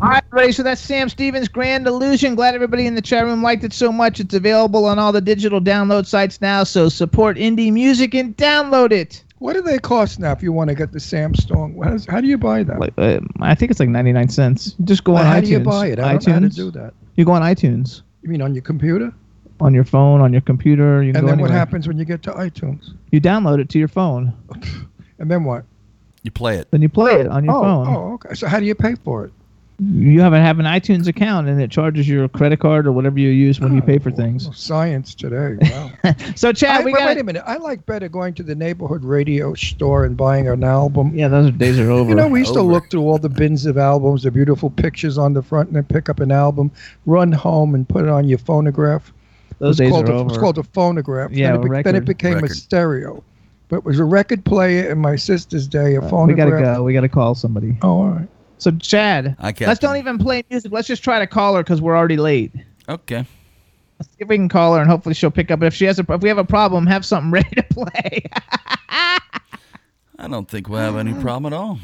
All right, everybody. So that's Sam Stevens' Grand Illusion. Glad everybody in the chat room liked it so much. It's available on all the digital download sites now. So support indie music and download it. What do they cost now if you want to get the Sam song? How, do you buy that? Like, uh, I think it's like 99 cents. You just go Well, on how iTunes. do you buy it? I don't iTunes. know how to do that. You go on iTunes. You mean on your computer? On your phone, on your computer. You can And go then what happens when you get to iTunes? You download it to your phone. <laughs> And then what? You play it. Then you play it on your oh, phone. oh, okay. So how do you pay for it? You have to have an iTunes account, and it charges your credit card or whatever you use when you pay for oh, things. Oh, science today. <laughs> Wow. So, Chad, I- we wait, got. wait a minute. I like better going to the neighborhood radio store and buying an album. Yeah, those days are over. You know, we used to look through all the bins of albums, the beautiful pictures on the front, and then pick up an album, run home, and put it on your phonograph. those it days was called are a, over. It was called a phonograph. Yeah, then it, be- then it became a stereo. But it was a record player in my sister's day, a Uh, we gotta go. We gotta call somebody. Oh, all right. So, Chad, I can't. let's don't even play music. Let's just try to call her because we're already late. Okay. Let's see if we can call her, and hopefully she'll pick up. But if she has a, if we have a problem, have something <laughs> ready to play. I don't think we'll have any problem at all.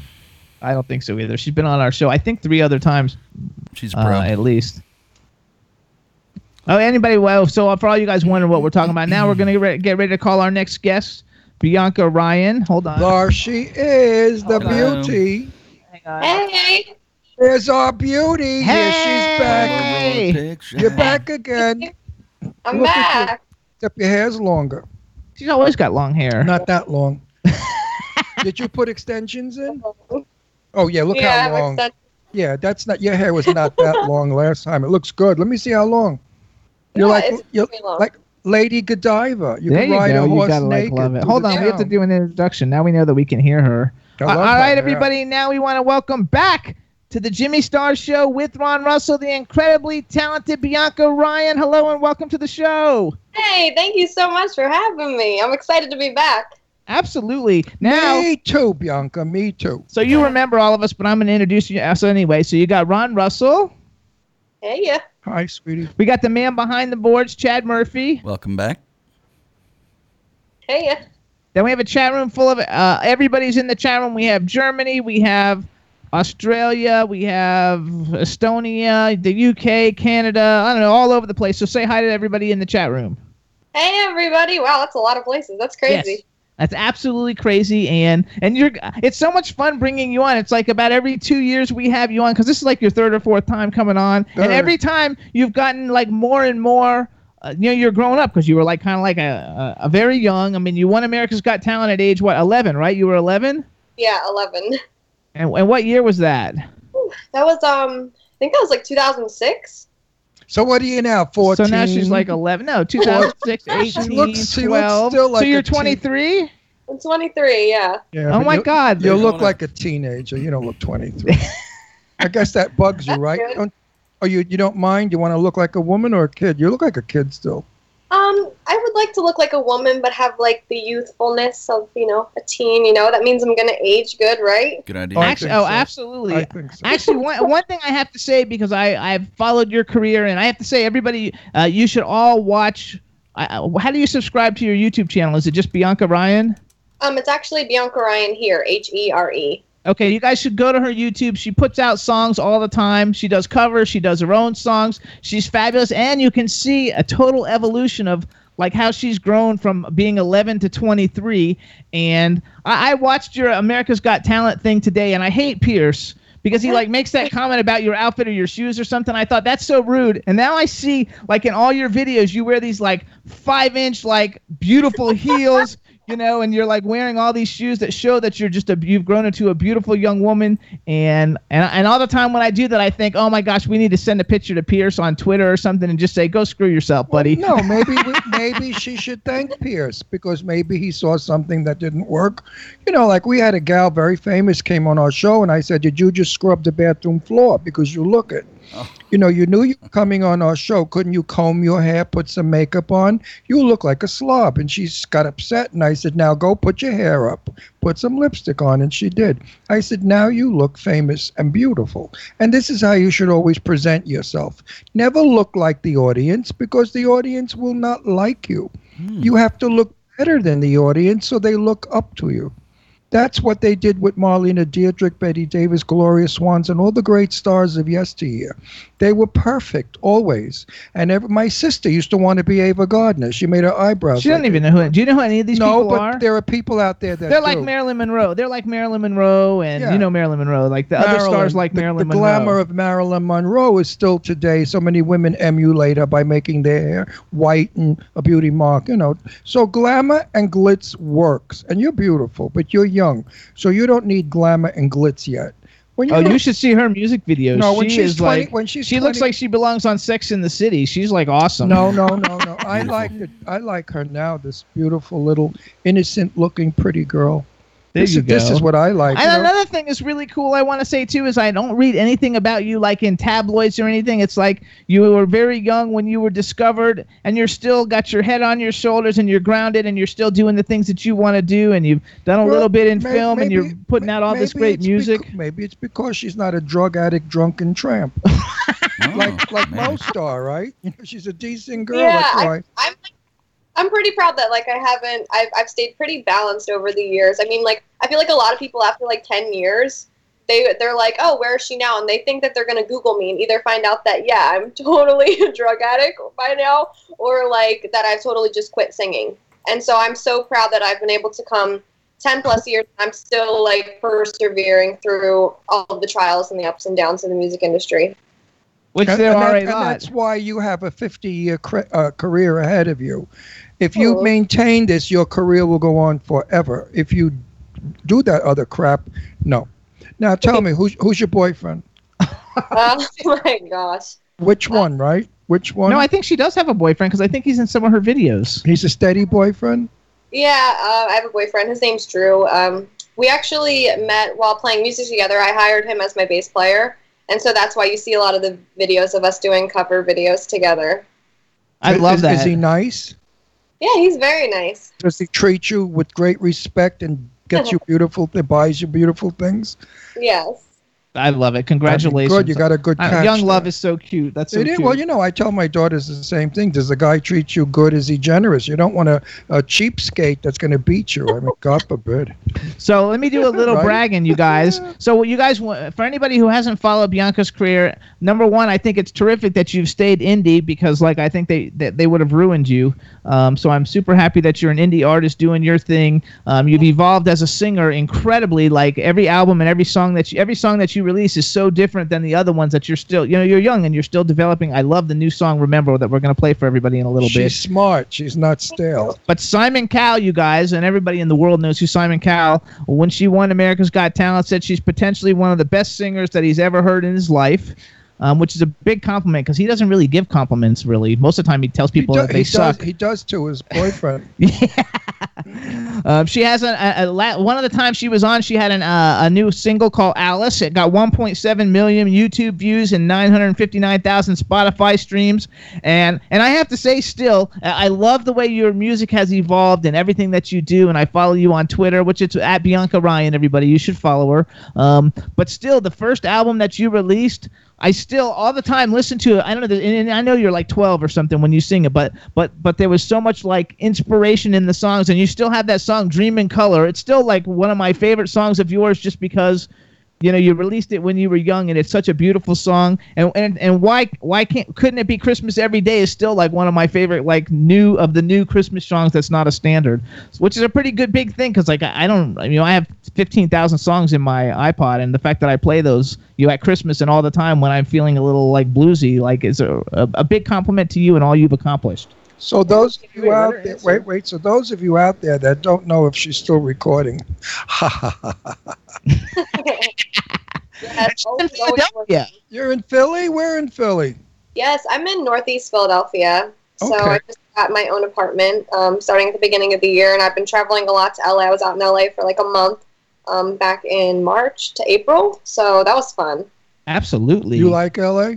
I don't think so either. She's been on our show, I think, three other times She's uh, pro. at least. Oh, anybody? Well, so for all you guys wondering what we're talking about, now we're gonna get ready to call our next guest, Bianca Ryan. Hold on. There she is, the Hello. beauty. Hey, There's our beauty. Here she's back. Hey. You're back again. <laughs> I'm Look at you. back. Except your hair's longer. She's always got long hair. Not that long. <laughs> Did you put extensions in? <laughs> Oh yeah, look yeah, how long. extended. Yeah, that's not your hair was not that long last time. It looks good. Let me see how long. You're Yeah, like it's you're long. like Lady Godiva. You there can you ride go. a You horse gotta like naked. love it. Hold the on, we have to do an introduction. Now we know that we can hear her. I Uh, love all that, yeah. everybody. Now we want to welcome back to the Jimmy Star Show with Ron Russell, the incredibly talented Bianca Ryan. Hello and welcome to the show. Hey, thank you so much for having me. I'm excited to be back. Absolutely. Now, Me too, Bianca. Me too. so you remember all of us, but I'm going to introduce you. So anyway, so you got Ron Russell. Hey, yeah. Hi, sweetie. We got the man behind the boards, Chad Murphy. Welcome back. Hey, yeah. Then we have a chat room full of uh, everybody's in the chat room. We have Germany, we have Australia, we have Estonia, the UK, Canada. I don't know, all over the place. So say hi to everybody in the chat room. Hey, everybody. Wow, that's a lot of places. That's crazy. Yes. That's absolutely crazy, and and you're. It's so much fun bringing you on. It's like about every two years we have you on because this is like your third or fourth time coming on, and every time you've gotten like more and more. Uh, you know, you're growing up because you were like kind of like a, a a very young. I mean, you won America's Got Talent at age what 11, right? You were 11, Yeah, 11. and and what year was that? That was, um, I think that was like 2006. So what are you now? Fourteen. So now she's like 11. No, 2006, 18, looks- she looks 12. still like so you're 23. I'm 23, yeah. Yeah, Oh my you- God. You look don't like a teenager. You don't look 23. <laughs> I guess that bugs you, right? good. Don't, oh, you you don't mind? You want to look like a woman or a kid? You look like a kid still. Um, I would like to look like a woman, but have like the youthfulness of, you know, a teen. You know, that means I'm gonna age good, right? Good idea. I Actually, oh, so. absolutely. So. Actually, one, one thing I have to say because I I've followed your career and I have to say everybody uh, you should all watch. Uh, how do you subscribe to your YouTube channel? Is it just Bianca Ryan? Um, it's actually Bianca Ryan here, H E R E. Okay, you guys should go to her YouTube. She puts out songs all the time. She does covers. She does her own songs. She's fabulous, and you can see a total evolution of like how she's grown from being 11 to 23. And I, I watched your America's Got Talent thing today, and I hate Piers because he like makes that comment about your outfit or your shoes or something. I thought that's so rude. And now I see like in all your videos, you wear these like five inch like beautiful heels. You know, and you're like wearing all these shoes that show that you're just a you've grown into a beautiful young woman, and and and all the time when I do that, I think, oh my gosh, we need to send a picture to Piers on Twitter or something and just say, go screw yourself, buddy. No, <laughs> maybe we, maybe she should thank Piers because maybe he saw something that didn't work. You know, like we had a gal very famous came on our show, and I said, "Did you just scrub the bathroom floor because you look it?" Oh. You know, you knew you were coming on our show. Couldn't you comb your hair, put some makeup on? You look like a slob. And she got upset. And I said, Now go put your hair up, put some lipstick on. And she did. I said, Now you look famous and beautiful. And this is how you should always present yourself. Never look like the audience because the audience will not like you. Hmm. You have to look better than the audience so they look up to you. That's what they did with Marlene Dietrich, Bette Davis, Gloria Swans, and all the great stars of yesteryear. They were perfect always. And every, my sister used to want to be Ava Gardner. She made her eyebrows. She doesn't like even know who. Do you know who any of these no, people but there are people out there that They're like. Marilyn Monroe. They're like Marilyn Monroe, and Yeah. you know Marilyn Monroe. Like the other stars, like the, Marilyn the Monroe. glamour of Marilyn Monroe is still today. So many women emulate her by making their hair white and a beauty mark, you know. So glamour and glitz works, and you're beautiful, but you're young, so you don't need glamour and glitz yet. When Oh, you're- you should see her music videos. No, she when she's is 20 like when she's she looks like she belongs on Sex in the City. She's like awesome. No, no, no, no. <laughs> I like it. I like her now. This beautiful little innocent-looking pretty girl. There this you is this is what I like. you And know? another thing is really cool. I want to say too is I don't read anything about you like in tabloids or anything. It's like you were very young when you were discovered, and you're still got your head on your shoulders, and you're grounded, and you're still doing the things that you want to do, and you've done a Well, little bit in may- film, and you're maybe- putting out all this great music. bec- maybe it's because she's not a drug addict, drunken tramp, <laughs> Oh, like like man. most are, right? You know, she's a decent girl. Yeah, that's I- why. I'm I'm pretty proud that like I haven't I've I've stayed pretty balanced over the years. I mean like I feel like a lot of people after like 10 years they they're like, "Oh, where is she now?" and they think that they're going to google me and either find out that yeah, I'm <laughs> totally a drug addict by now or like that I've totally just quit singing. And so I'm so proud that I've been able to come 10 plus years I'm still like persevering through all of the trials and the ups and downs of the music industry. Which And- there and are that- a and lot. that's why you have a 50-year cre- uh, career ahead of you. If you maintain this, your career will go on forever. If you do that other crap, no. Now tell me, who's who's your boyfriend? <laughs> oh my gosh. Which one, right? Which one? No, I think she does have a boyfriend because I think he's in some of her videos. He's a steady boyfriend. Yeah, uh, I have a boyfriend. His name's Drew. Um, we actually met while playing music together. I hired him as my bass player, and so that's why you see a lot of the videos of us doing cover videos together. I love is, that. Is he nice? Yeah, he's very nice. Does he treat you with great respect and gets you <laughs> beautiful, buys you beautiful things? Yes. I love it. Congratulations. Good, you got a good Uh, catch young love is so cute. That's so It is. cute. Well, you know, I tell my daughters the same thing. Does the guy treat you good? Is he generous? You don't want a, a cheapskate that's going to beat you. I mean, God forbid. <laughs> So let me do a little Right? bragging, you guys. <laughs> So you guys, for anybody who hasn't followed Bianca's career, number one, I think it's terrific that you've stayed indie because, like, I think they that they would have ruined you. Um, so I'm super happy that you're an indie artist doing your thing. Um, you've evolved as a singer incredibly. Like every album and every song that you, every song that you release is so different than the other ones that you're still, you know, you're young and you're still developing. I love the new song "Remember" that we're gonna play for everybody in a little She's bit. She's smart. She's not stale. But Simon Cowell, you guys, and everybody in the world knows who Simon Cowell. When she won America's Got Talent, said she's potentially one of the best singers that he's ever heard in his life. Um, which is a big compliment because he doesn't really give compliments. Really, most of the time he tells people he, that they he suck. does. He does to his boyfriend. <laughs> yeah. Um, she has a, a, a la- one of the times she was on, she had an, uh, a new single called Alice. It got 1.7 million YouTube views and 959,000 Spotify streams. And and I have to say, still, I I love the way your music has evolved and everything that you do. And I follow you on Twitter, which is at Bianca Ryan. Everybody, you should follow her. Um, but still, the first album that you released. I still all the time listen to it. I don't know, and I know you're like 12 or something when you sing it, but but but there was so much like inspiration in the songs, and you still have that song "Dream in Color." It's still like one of my favorite songs of yours, just because you know you released it when you were young, and it's such a beautiful song. And and and why why can't couldn't it be Christmas every day? Is still like one of my favorite like new of the new Christmas songs that's not a standard, which is a pretty good big thing because like I, I don't you know I have 15,000 songs in my iPod, and the fact that I play those you at Christmas and all the time when I'm feeling a little like bluesy, like is a, a, a big compliment to you and all you've accomplished. So those of you out there, wait, wait. So those of you out there that don't know if she's still recording, ha ha ha. ha. Yes, always, always work- Yeah. You're in Philly. We're in Philly. yes, I'm in Northeast Philadelphia. So Okay. I just got my own apartment um, starting at the beginning of the year, and I've been traveling a lot to LA. I was out in LA for like a month um, back in March to April, so that was fun. Absolutely. You like LA?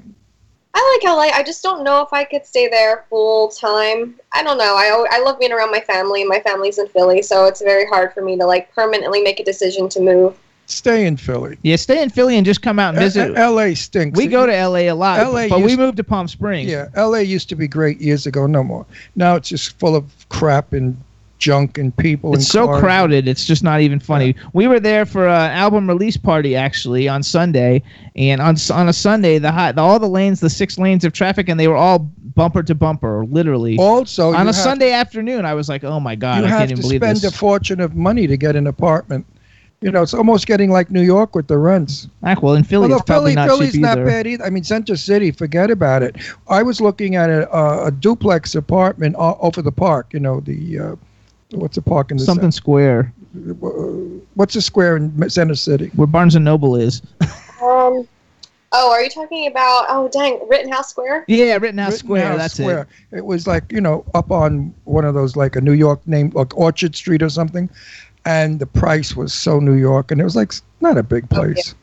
I like LA. I just don't know if I could stay there full time. I don't know. I I love being around my family. And my family's in Philly, so it's very hard for me to like permanently make a decision to move. Stay in Philly. yeah, stay in Philly and just come out and visit. Uh, LA stinks. we go to LA a lot, LA but we moved to Palm Springs. Yeah, LA used to be great years ago. No more. Now it's just full of crap and junk and people. It's and so cars. crowded. It's just not even funny. We were there for an album release party actually on Sunday, and on on a Sunday, the hot all the lanes, the six lanes of traffic, and they were all bumper to bumper, literally. Also, on a Sunday afternoon, I was like, "Oh my god, I can't even believe this. You have to spend a fortune of money to get an apartment. You know, it's almost getting like New York with the rents. Ah, well, in Philly, Although it's probably Philly, not Philly's cheap not either. bad either. I mean, Center City, forget about it. I was looking at a, a, a duplex apartment o- over the park. You know, the uh, what's a park in the Something square what's a square in Center City? where Barnes and Noble is. Um. Oh, are you talking about? Oh, dang, Rittenhouse Square. yeah, Rittenhouse Square. Rittenhouse that's Square. It was like you know up on one of those like a New York name like Orchard Street or something, and the price was so New York, and it was like not a big place.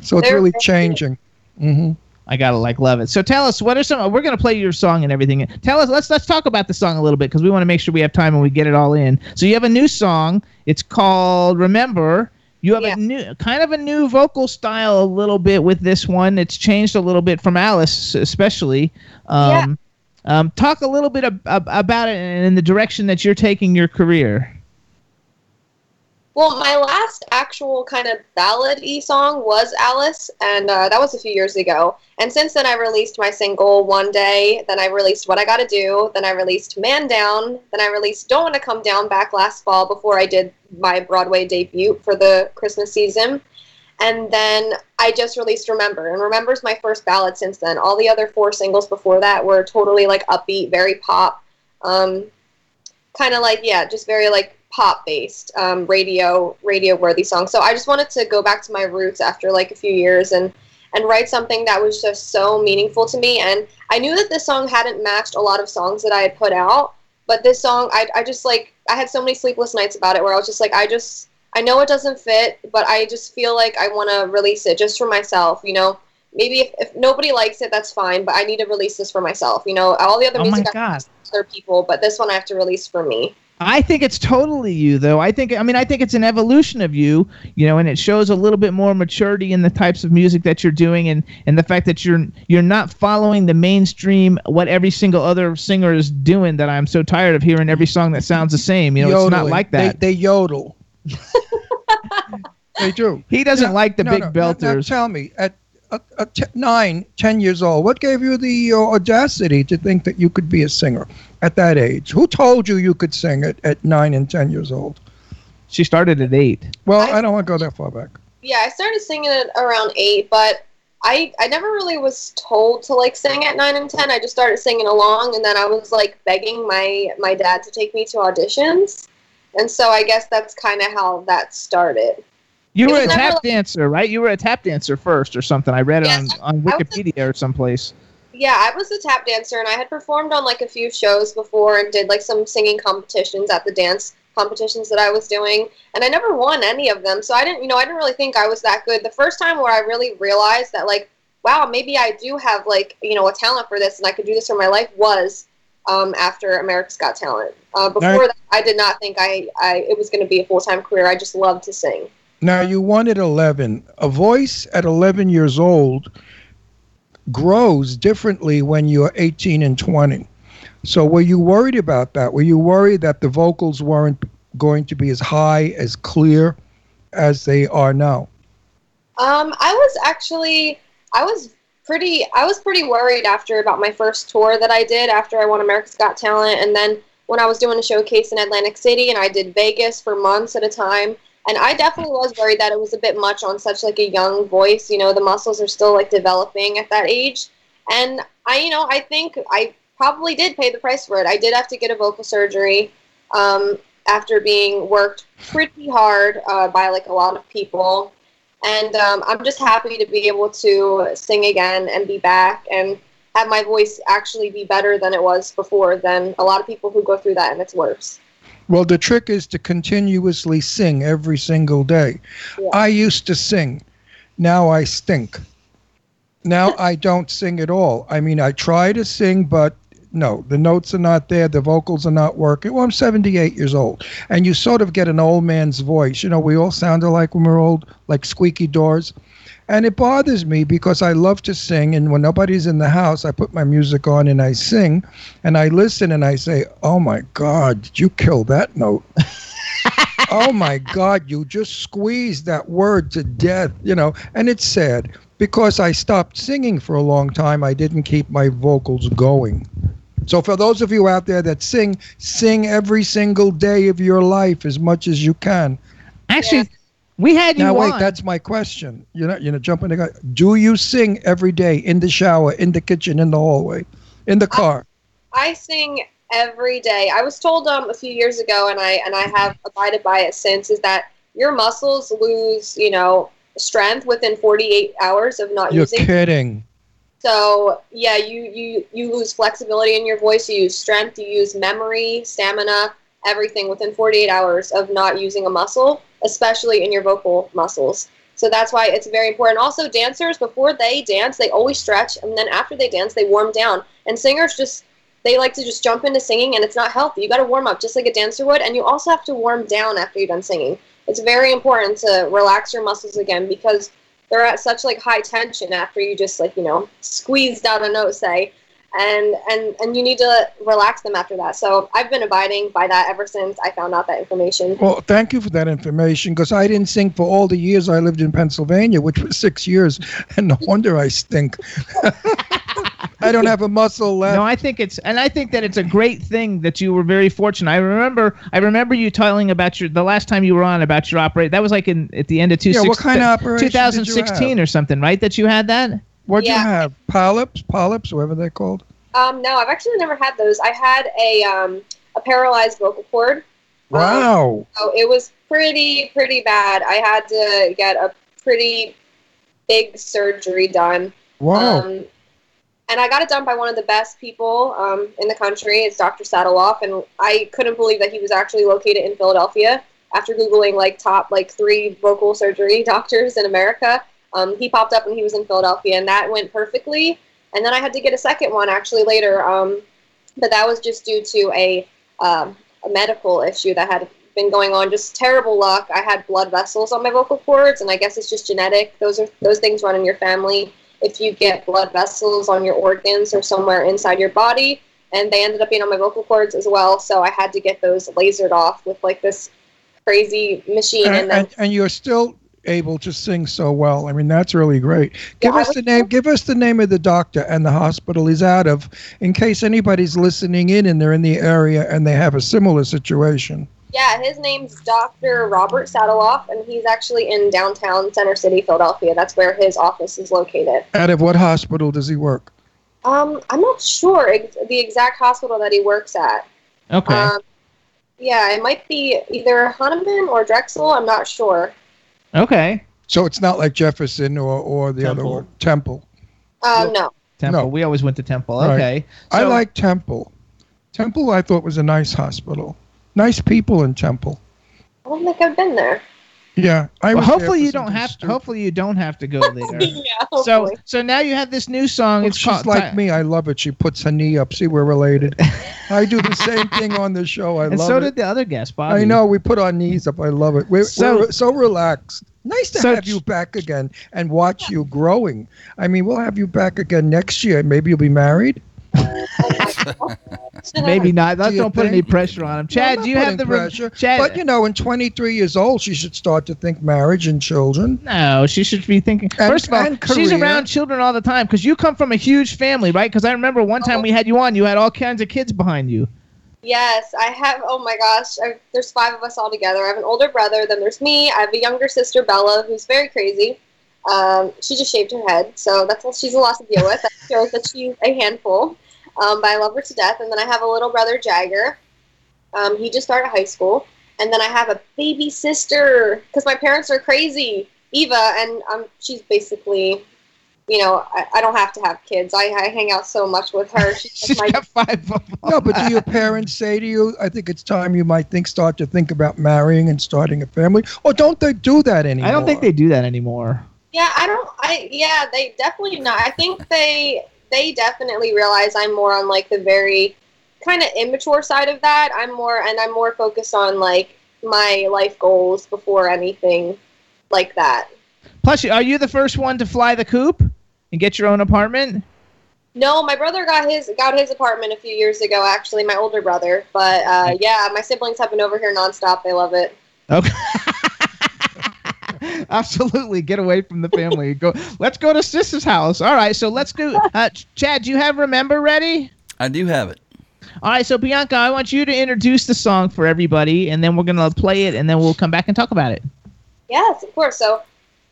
So it's They're really very- changing. hmm it. I gotta like love it. So tell us, what are some? We're gonna play your song and everything. Tell us. Let's let's talk about the song a little bit because we want to make sure we have time and we get it all in. So you have a new song. It's called Remember. You have Yeah. a new, kind of a new vocal style a little bit with this one. It's changed a little bit from Alice, especially. Um, um, talk a little bit ab- ab- about it and in the direction that you're taking your career. Well, my last actual kind of ballad-y song was Alice, and uh, that was a few years ago. And since then, I released my single One Day. Then I released What I Gotta Do. Then I released Man Down. Then I released Don't Wanna Come Down back last fall before I did my Broadway debut for the Christmas season. And then I just released Remember, and Remember's my first ballad since then. All the other four singles before that were totally like upbeat, very pop. Um, kind of like yeah just very like pop based um, radio radio worthy songs. So i just wanted to go back to my roots after like a few years and and write something that was just so meaningful to me. And i knew that this song hadn't matched a lot of songs that i had put out but this song i, I just like i had so many sleepless nights about it where i was just like i just i know it doesn't fit but i just feel like i want to release it just for myself you know? Maybe if, if nobody likes it that's fine but i need to release this for myself you know? All the other Oh my music other people, but this one I have to release for me. I think it's totally you, though. I think, I mean, I think it's an evolution of you, you know, and it shows a little bit more maturity in the types of music that you're doing, and and the fact that you're you're not following the mainstream what every single other singer is doing. That I'm so tired of hearing every song that sounds the same. You know, it's not like that. They, they yodel. <laughs> they do. he doesn't Now- like the no, big no, now- Now, belters. tell me, at, at, at t- nine, ten years old, what gave you the uh, audacity to think that you could be a singer at that age? Who told you you could sing it at nine and ten years old? she started at eight. Well, I- I, don't want to go that far back. Yeah, I started singing at around eight, but I I never really was told to like sing at nine and ten. I just started singing along, and then I was like begging my my dad to take me to auditions, and so I guess that's kind of how that started. You were a tap like- dancer, right? You were a tap dancer first, or something. I read it on on I was a- Wikipedia or someplace. Yeah, I was a tap dancer, and I had performed on like a few shows before, and did like some singing competitions at the dance competitions that I was doing, and I never won any of them. So I didn't, you know, I didn't really think I was that good. The first time where I really realized that, like, wow, maybe I do have like, you know, a talent for this, and I could do this for my life was um, after America's Got Talent. Uh, before Right. that, I did not think I, I it was going to be a full time career. I just loved to sing. Now, you won at 11. A voice at 11 years old grows differently when you're 18 and 20. So, were you worried about that? Were you worried that the vocals weren't going to be as high, as clear as they are now? Um, I was actually, I was pretty, I was pretty worried after about my first tour that I did after I won America's Got Talent, and then when I was doing a showcase in Atlantic City, and I did Vegas for months at a time, and I definitely was worried that it was a bit much on such like a young voice. You know, the muscles are still like developing at that age, and I, you know, I think I probably did pay the price for it. I did have to get a vocal surgery. Um, after being worked pretty hard uh, by like a lot of people and um, I'm just happy to be able to sing again and be back and have my voice actually be better than it was before than a lot of people who go through that and it's worse. Well, the trick is to continuously sing every single day. Yeah. I used to sing. Now I stink. Now I don't sing at all. I mean, I try to sing, but no, the notes are not there, the vocals are not working. Well, I'm 78 years old, and you sort of get an old man's voice. You know, we all sound alike when we're old, like squeaky doors. And it bothers me because I love to sing, and when nobody's in the house, I put my music on and I sing, and I listen and I say, "Oh my God, did you kill that note?" <laughs> oh my God, you just squeezed that word to death, you know. And it's sad because I stopped singing for a long time. I didn't keep my vocals going. So for those of you out there that sing, sing every single day of your life as much as you can. Actually, we had you now wait, on. that's my question. You're not, you know, jumping the gun. Do you sing every day in the shower, in the kitchen, in the hallway, in the car? I sing every day. I was told um, a few years ago, and I and I have abided by it since, is that your muscles lose, you know, strength within 48 hours of not You're using. kidding. So yeah, you you you lose flexibility in your voice. You use strength. You use memory, stamina, everything within 48 hours of not using a muscle, especially in your vocal muscles. So that's why it's very important. Also, dancers before they dance, they always stretch, and then after they dance, they warm down. And singers just they like to just jump into singing, and it's not healthy. You got to warm up just like a dancer would, and you also have to warm down after you're done singing. It's very important to relax your muscles again because they're at such like high tension after you just like you know squeezed out a note say and and and you need to relax them after that so i've been abiding by that ever since i found out that information Well, thank you for that information because I didn't sing for all the years I lived in Pennsylvania, which was six years, <laughs> and no wonder I stink. <laughs> I don't have a muscle left. No, I think it's, and I think that it's a great thing that you were very fortunate. I remember, I remember you telling about your the last time you were on about your operation. That was like in at the end of two Yeah, what kind of operation 2016 or something, right? That you had that. What'd Yeah. you have? Polyps, polyps, whatever they're called. um no i've actually never had those i had a um a paralyzed vocal cord Wow. so it was pretty pretty bad i had to get a pretty big surgery done Wow. Um, and I got it done by one of the best people um, in the country. It's Dr. Sataloff, and I couldn't believe that he was actually located in Philadelphia. After googling like top like three vocal surgery <laughs> doctors in America, um, he popped up when he was in Philadelphia, and that went perfectly. And then I had to get a second one actually later, um, but that was just due to a um, a medical issue that had been going on. Just terrible luck. I had blood vessels on my vocal cords, and I guess it's just genetic. Those are those things run in your family if you get blood vessels on your organs or somewhere inside your body. And they ended up being on my vocal cords as well. So I had to get those lasered off with like this crazy machine. And, and, then, and, and you're still able to sing so well. I mean, that's really great. Give Yeah, us the name. Give us the name of the doctor and the hospital he's out of, in case anybody's listening in and they're in the area and they have a similar situation. yeah, his name's Dr. Robert Sataloff, and he's actually in downtown Center City, Philadelphia. That's where his office is located. Out of what hospital does he work? Um, I'm not sure ex- the exact hospital that he works at. Okay. Um, yeah, it might be either Hahnemann or Drexel. I'm not sure. Okay. So it's not like Jefferson or, or the other Temple. one, Temple. Uh, no. Temple. No. We always went to Temple. Right. Okay. I like Temple. Temple, I thought was a nice hospital. Nice people in Temple. I don't think I've been there. Yeah, I Well, hopefully you don't have. stupid. Hopefully you don't have to go <laughs> there. yeah, so so now you have this new song. Well, it's she's called like Ti- me. I love it. She puts her knee up. See, we're related. <laughs> I do the same thing on the show. I and love so it. So did the other guest, Bobbie. I know. We put our knees up. I love it. We're So- so, so relaxed. Nice to So have you back again and watch you growing. I mean, we'll have you back again next year. Maybe you'll be married. <laughs> Maybe not. Let's do don't put any pressure on him. Chad, I'm do you have the putting re- pressure? Chad? But you know, in 23 years old, she should start to think marriage and children. No, she should be thinking. And- First of all, and she's around children all the time because you come from a huge family, right? Because I remember one time we had you on, you had all kinds of kids behind you. Yes, I have. Oh my gosh, I, there's five of us all together. I have an older brother, then there's me. I have a younger sister, Bella, who's very crazy. Um, she just shaved her head, so that's all she's a lot to deal with. That shows that she's a handful, um, but I love her to death. And then I have a little brother, Jagger. Um, he just started high school, and then I have a baby sister because my parents are crazy, Eva, and um, she's basically. You know, I, I don't have to have kids. I, I hang out so much with her. <laughs> She's She's like my got five of them. No, but do your parents say to you, I think it's time you might think start to think about marrying and starting a family? Or don't they do that anymore? I don't think they do that anymore. Yeah, I don't. I yeah, they definitely not. I think they they definitely realize I'm more on like the very kind of immature side of that. I'm more and I'm more focused on like my life goals before anything like that. Plus, are you the first one to fly the coop and get your own apartment? No, my brother got his got his apartment a few years ago. Actually, my older brother. But uh, yeah, my siblings have been over here nonstop. They love it. Okay. <laughs> <laughs> Absolutely, get away from the family. Go. Let's go to Sis's house. All right, so let's do. Uh, Chad, do you have "Remember" ready? I do have it. All right, so Bianca, I want you to introduce the song for everybody, and then we're gonna play it, and then we'll come back and talk about it. Yes, of course. So,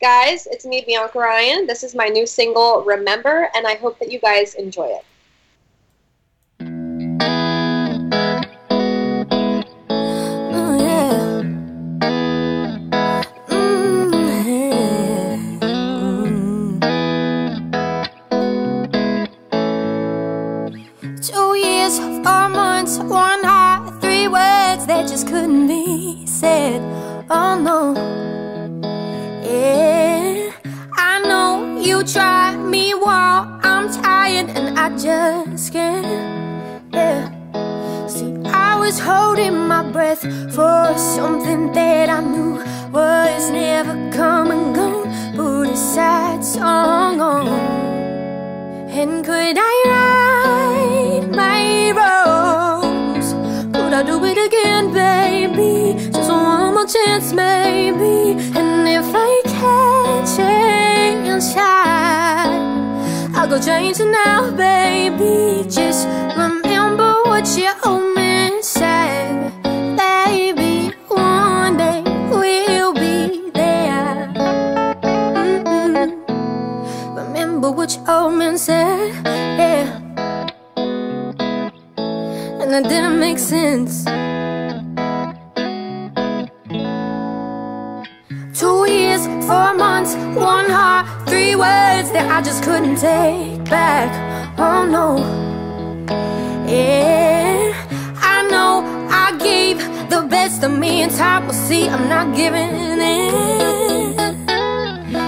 guys, it's me, Bianca Ryan. This is my new single, Remember, and I hope that you guys enjoy it. Couldn't be said. Oh no. Yeah, I know you try me while I'm tired and I just can't. Yeah. See, I was holding my breath for something that I knew was never coming. Gone, put a sad song on. And could I right my wrongs? Again, baby? Just one more chance, maybe. And if I can change time, I'll go change it now, baby. Just remember what you owe me, said, baby. One day we'll be there. Mm-mm. Remember what you owe me, said, yeah. And that didn't make sense. Four months, one heart, three words that I just couldn't take back. Oh no. Yeah, I know I gave the best of me, and time will see I'm not giving in.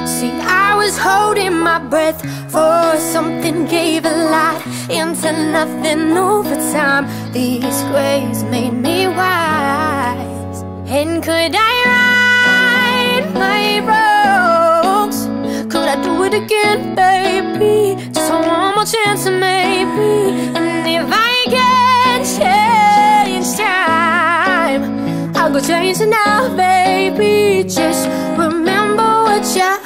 See, I was holding my breath for something, gave a lot into nothing over time. These grays made me wise. And could I right my wrongs? Could I do it again, baby? Just one more chance, maybe. And if I can change time, I'll go change it now, baby. Just remember what you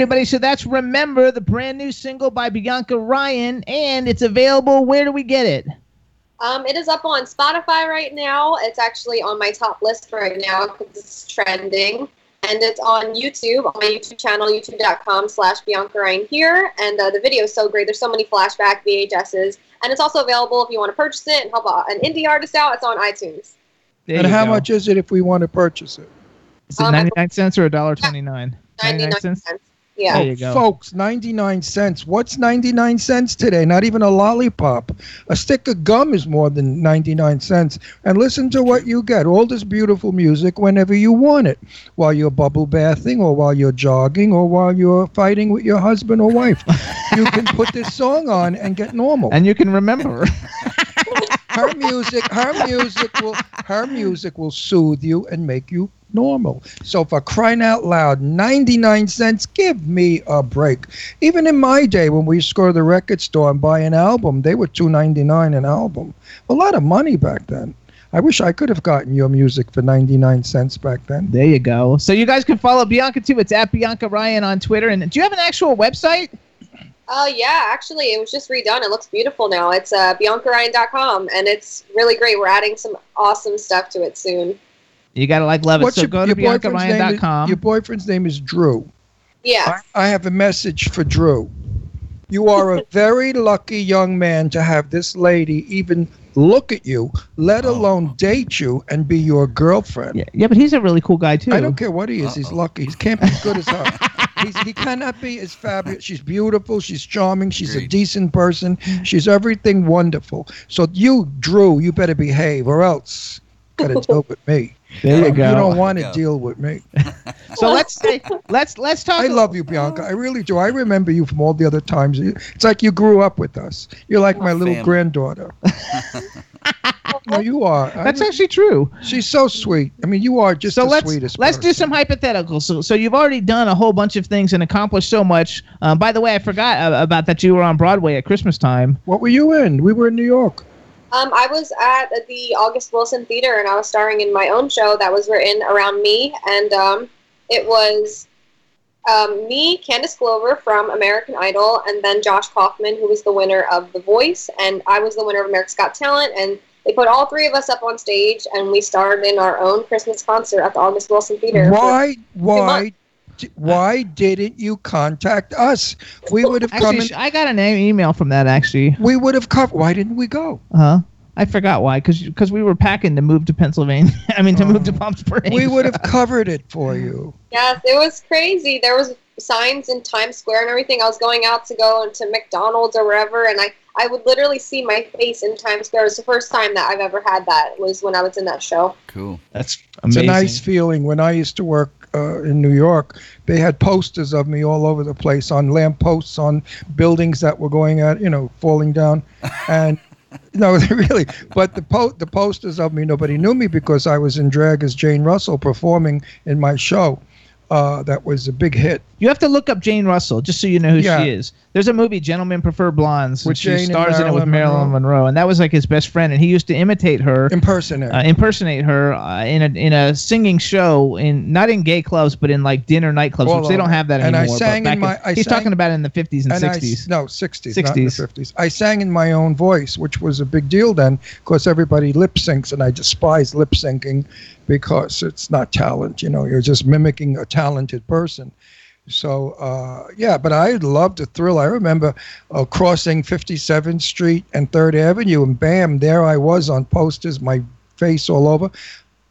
everybody. So that's "Remember," the brand new single by Bianca Ryan, and it's available. Where do we get it? Um, it is up on Spotify right now. It's actually on my top list right now because it's trending. And it's on YouTube, on my YouTube channel, youtube.com slash Bianca Ryan here. And uh, the video is so great. There's so many flashback VHSs. And it's also available if you want to purchase it and help an indie artist out. It's on iTunes. There and how go. much is it if we want to purchase it? Is it Um, ninety nine cents or a dollar twenty nine? 99 cents. Cents. Yeah. There oh, you go. Folks, 99 cents. What's 99 cents today? Not even a lollipop. A stick of gum is more than 99 cents. And listen to what you get. All this beautiful music whenever you want it. While you're bubble bathing or while you're jogging or while you're fighting with your husband or wife. you can put this song on and get normal. And you can remember. <laughs> <laughs> her music, her music will her music will soothe you and make you normal. So for crying out loud, 99 cents, give me a break. Even in my day when we used to go to the record store and buy an album, they were 2.99 an album. A lot of money back then. I wish I could have gotten your music for 99 cents back then. There you go. So you guys can follow Bianca too. It's at Bianca Ryan on Twitter. And do you have an actual website? Oh yeah, actually, it was just redone. It looks beautiful now. It's uh, BiancaRyan.com, and it's really great. We're adding some awesome stuff to it soon. You gotta like love it. What's so your, go to your boyfriend's name? Is, BiancaRyan.com. your boyfriend's name is Drew. Yeah. I, I have a message for Drew. You are a <laughs> very lucky young man to have this lady even look at you, let oh. alone date you and be your girlfriend. Yeah, yeah, but he's a really cool guy too. I don't care what he is. He's lucky. He can't be as good as her. <laughs> He's, he cannot be as fabulous. She's beautiful. She's charming. She's a decent person. She's everything wonderful. So you, Drew, you better behave, or else got to deal with me. There you go. You don't want to deal with me. <laughs> So let's say let's let's talk. I love you, Bianca. I really do. I remember you from all the other times. It's like you grew up with us. You're like my little family. granddaughter. <laughs> no, you are. I That's actually true. She's so sweet. I mean, you are just So the let's sweetest. let's do some hypotheticals. So, so you've already done a whole bunch of things and accomplished so much. Um, by the way, I forgot uh, about that. You were on Broadway at Christmas time. What were you in? We were in New York. Um, I was at the August Wilson Theater, and I was starring in my own show that was written around me, and um, it was um, me, Candice Glover from American Idol, and then Josh Kaufman, who was the winner of The Voice, and I was the winner of America's Got Talent, and they put all three of us up on stage, and we starred in our own Christmas concert at the August Wilson Theater. Why? Why? Months. di- Why didn't you contact us? We would have come. Actually, In, I got an email from that actually. we would have covered. Why didn't we go? Huh? I forgot why. Because cuz we were packing to move to Pennsylvania. <laughs> I mean, to move to oh. Palm Springs. We would have <laughs> covered it for you. Yes, it was crazy. There was signs in Times Square and everything. I was going out to go into McDonald's or wherever, and I, I would literally see my face in Times Square. It was the first time that I've ever had that. Was when I was in that show. Cool. That's It's a nice feeling. When I used to work uh, in New York, they had posters of me all over the place on lampposts, on buildings that were going at, you know, falling down, <laughs> and. No, they <laughs> really. But the po- the posters of me, nobody knew me because I was in drag as Jane Russell performing in my show. Uh, that was a big hit. You have to look up Jane Russell just so you know who Yeah. she is. There's a movie, Gentlemen Prefer Blondes, With and she Jane stars in it with Marilyn Marilyn Monroe, and that was like his best friend, and he used to imitate her, Impersonate. uh, impersonate her uh, in a in a singing show in not in gay clubs, but in like dinner nightclubs, All which they don't have that And I anymore. but sang in my- I he's sang- talking about in the 50s and, and I s- 60s. no, 60s, not in the 60s. 50s. I sang in my own voice, which was a big deal then because everybody lip syncs, and I despise lip syncing because it's not talent. You know, you're just mimicking a talented person. So, uh, yeah, but I loved the thrill. I remember uh, crossing 57th Street and 3rd Avenue, and bam, there I was on posters, my face all over.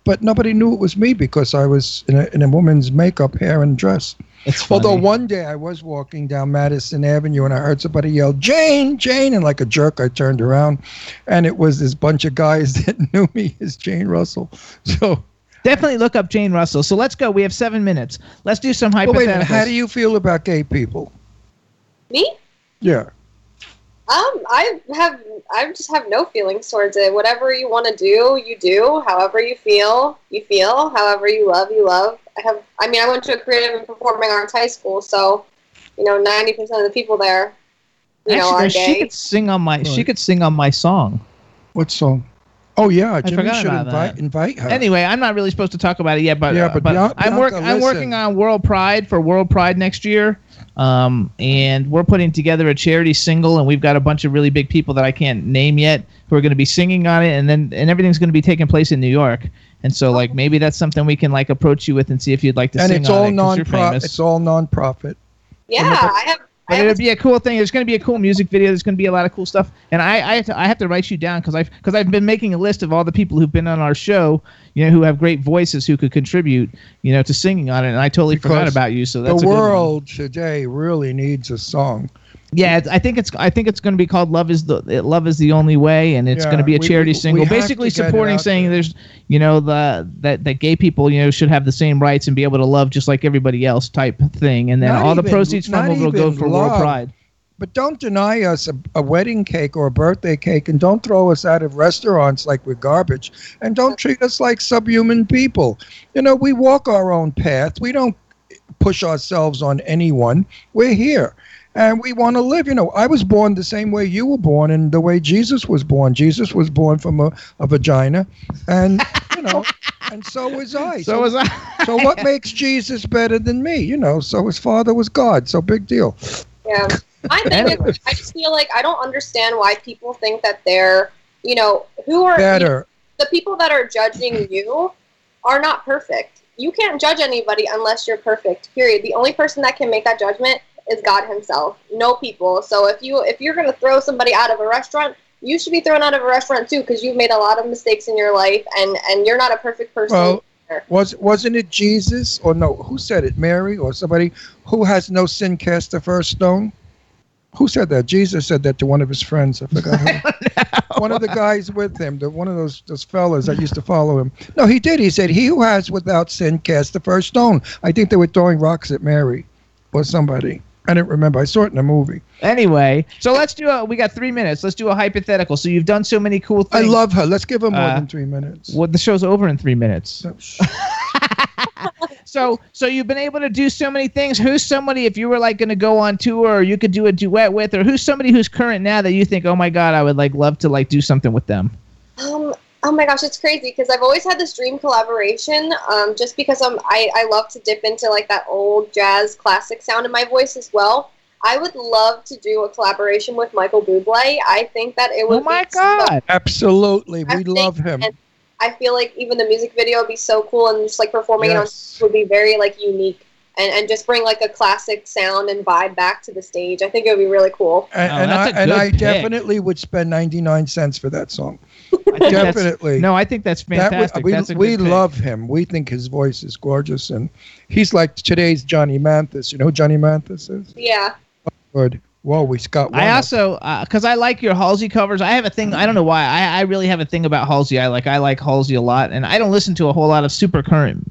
But nobody knew it was me because I was in a, in a woman's makeup, hair, and dress. It's Although one day I was walking down Madison Avenue and I heard somebody yell, Jane, Jane. And like a jerk, I turned around and it was this bunch of guys <laughs> that knew me as Jane Russell. So, Definitely look up Jane Russell. So let's go. We have seven minutes. Let's do some hypotheticals. well, wait a minute. How do you feel about gay people? Me? Yeah. Um, I have I just have no feelings towards it. Whatever you want to do, you do. However you feel, you feel. However you love, you love. I have. I mean, I went to a creative and performing arts high school, so you know, ninety percent of the people there, you know, Actually, are she gay. could sing on my. She could sing on my song. What song? Oh, yeah. Jimmy should about invite, that. invite her. Anyway, I'm not really supposed to talk about it yet, but Yeah, uh, but but Bian- I'm work, I'm working on World Pride for World Pride next year, um, and we're putting together a charity single, and we've got a bunch of really big people that I can't name yet who are going to be singing on it, and then and everything's going to be taking place in New York, and so like maybe that's something we can like approach you with and see if you'd like to and sing it's on all it 'cause you're non-profit. It's all non-profit. Yeah, I have But I it'll was- be a cool thing. There's going to be a cool music video. There's going to be a lot of cool stuff. And I, I, have, to, I have to write you down because I've because I've been making a list of all the people who've been on our show, you know, who have great voices who could contribute, you know, to singing on it. And I totally forgot about you. So the that's a good one. world today really needs a song. Yeah, it's- I think it's I think it's going to be called "Love Is the Love Is the Only Way," and it's Yeah, going to be a charity we- single, we basically to get it supporting saying there. there's, you know, the that that gay people, you know, should have the same rights and be able to love just like everybody else type thing, and then Not all the proceeds from it will go even for World. Pride. But don't deny us a, a wedding cake or a birthday cake, and don't throw us out of restaurants like we're garbage, and don't treat us like subhuman people. You know, we walk our own path. We don't push ourselves on anyone. We're here. And we want to live. You know, I was born the same way you were born and the way Jesus was born. Jesus was born from a, a vagina. And, <laughs> you know, and so was I. So was I. so what makes Jesus better than me? You know, so his father was God. So big deal. Yeah. My thing is, I <laughs> just feel like I don't understand why people think that they're, you know, who are Better. the people that are judging you are not perfect. You can't judge anybody unless you're perfect. Period. The only person that can make that judgment is God Himself. No people. So if you if you're gonna throw somebody out of a restaurant, you should be thrown out of a restaurant too because you've made a lot of mistakes in your life and and you're not a perfect person. Well, was wasn't it Jesus or no? Who said it? Mary or somebody who has no sin cast the first stone? Who said that? Jesus said that to one of his friends. I forgot. Who. <laughs> One of the guys with him, the one of those those fellas that used to follow him. No, he did. He said, "He who has without sin cast the first stone." I think they were throwing rocks at Mary or somebody. I didn't remember. I saw it in a movie. Anyway, so let's do a. We got three minutes. Let's do a hypothetical. So you've done so many cool things. I love her. Let's give her more Uh, than three minutes. Well, the show's over in three minutes. <laughs> so, so you've been able to do so many things. Who's somebody if you were like going to go on tour, or you could do a duet with, or who's somebody who's current now that you think, oh my god, I would like love to like do something with them. Um, oh my gosh, it's crazy because I've always had this dream collaboration. Um, just because I'm, I, I love to dip into like that old jazz classic sound in my voice as well. I would love to do a collaboration with Michael Bublé. I think that it would. Oh my be so- god! Absolutely, we love him. and I feel like even the music video would be so cool, and just like performing Yes. it on would be very like unique, and and just bring like a classic sound and vibe back to the stage. I think it would be really cool. And, Oh, and I, and I definitely would spend 99 cents for that song. I think Definitely. No, I think that's That would- fantastic. we that's we good pick. love him. We think his voice is gorgeous. And he's like today's Johnny Mathis. You know who Johnny Mathis is? Yeah. Good. Whoa, we got one. I also, because I like your Halsey covers. I have a thing. I don't know why. I, I really have a thing about Halsey. I like I like Halsey a lot, and I don't listen to a whole lot of super current,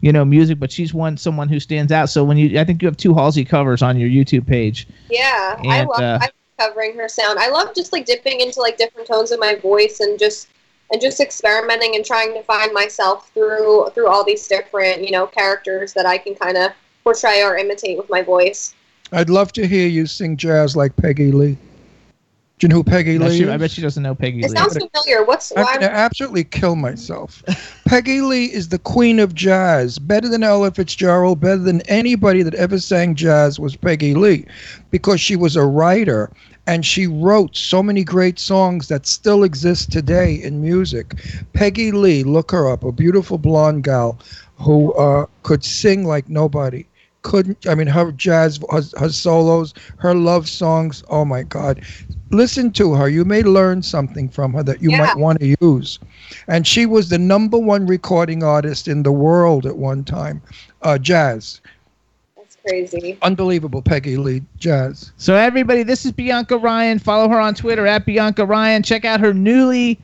you know, music. But she's one someone who stands out. So when you, I think you have two Halsey covers on your YouTube page. Yeah, I love uh, I love covering her sound. I love just like dipping into like different tones of my voice and just and just experimenting and trying to find myself through through all these different you know characters that I can kind of portray or imitate with my voice. I'd love to hear you sing jazz like Peggy Lee. Do you know who Peggy No, Lee she- is? I bet she doesn't know Peggy It Lee. It sounds familiar. What's I'm why? going to absolutely kill myself. Peggy Lee is the queen of jazz. Better than Ella Fitzgerald, better than anybody that ever sang jazz was Peggy Lee because she was a writer and she wrote so many great songs that still exist today in music. Peggy Lee, look her up, a beautiful blonde gal who uh, could sing like nobody. Couldn't, I mean, her jazz, her, her solos, her love songs, oh my God listen to her. You may learn something from her that you Yeah. might want to use. And she was the number one recording artist in the world at one time. Uh, jazz. That's crazy. Unbelievable, Peggy Lee. Jazz. So everybody, this is Bianca Ryan. Follow her on Twitter at Bianca Ryan. Check out her newly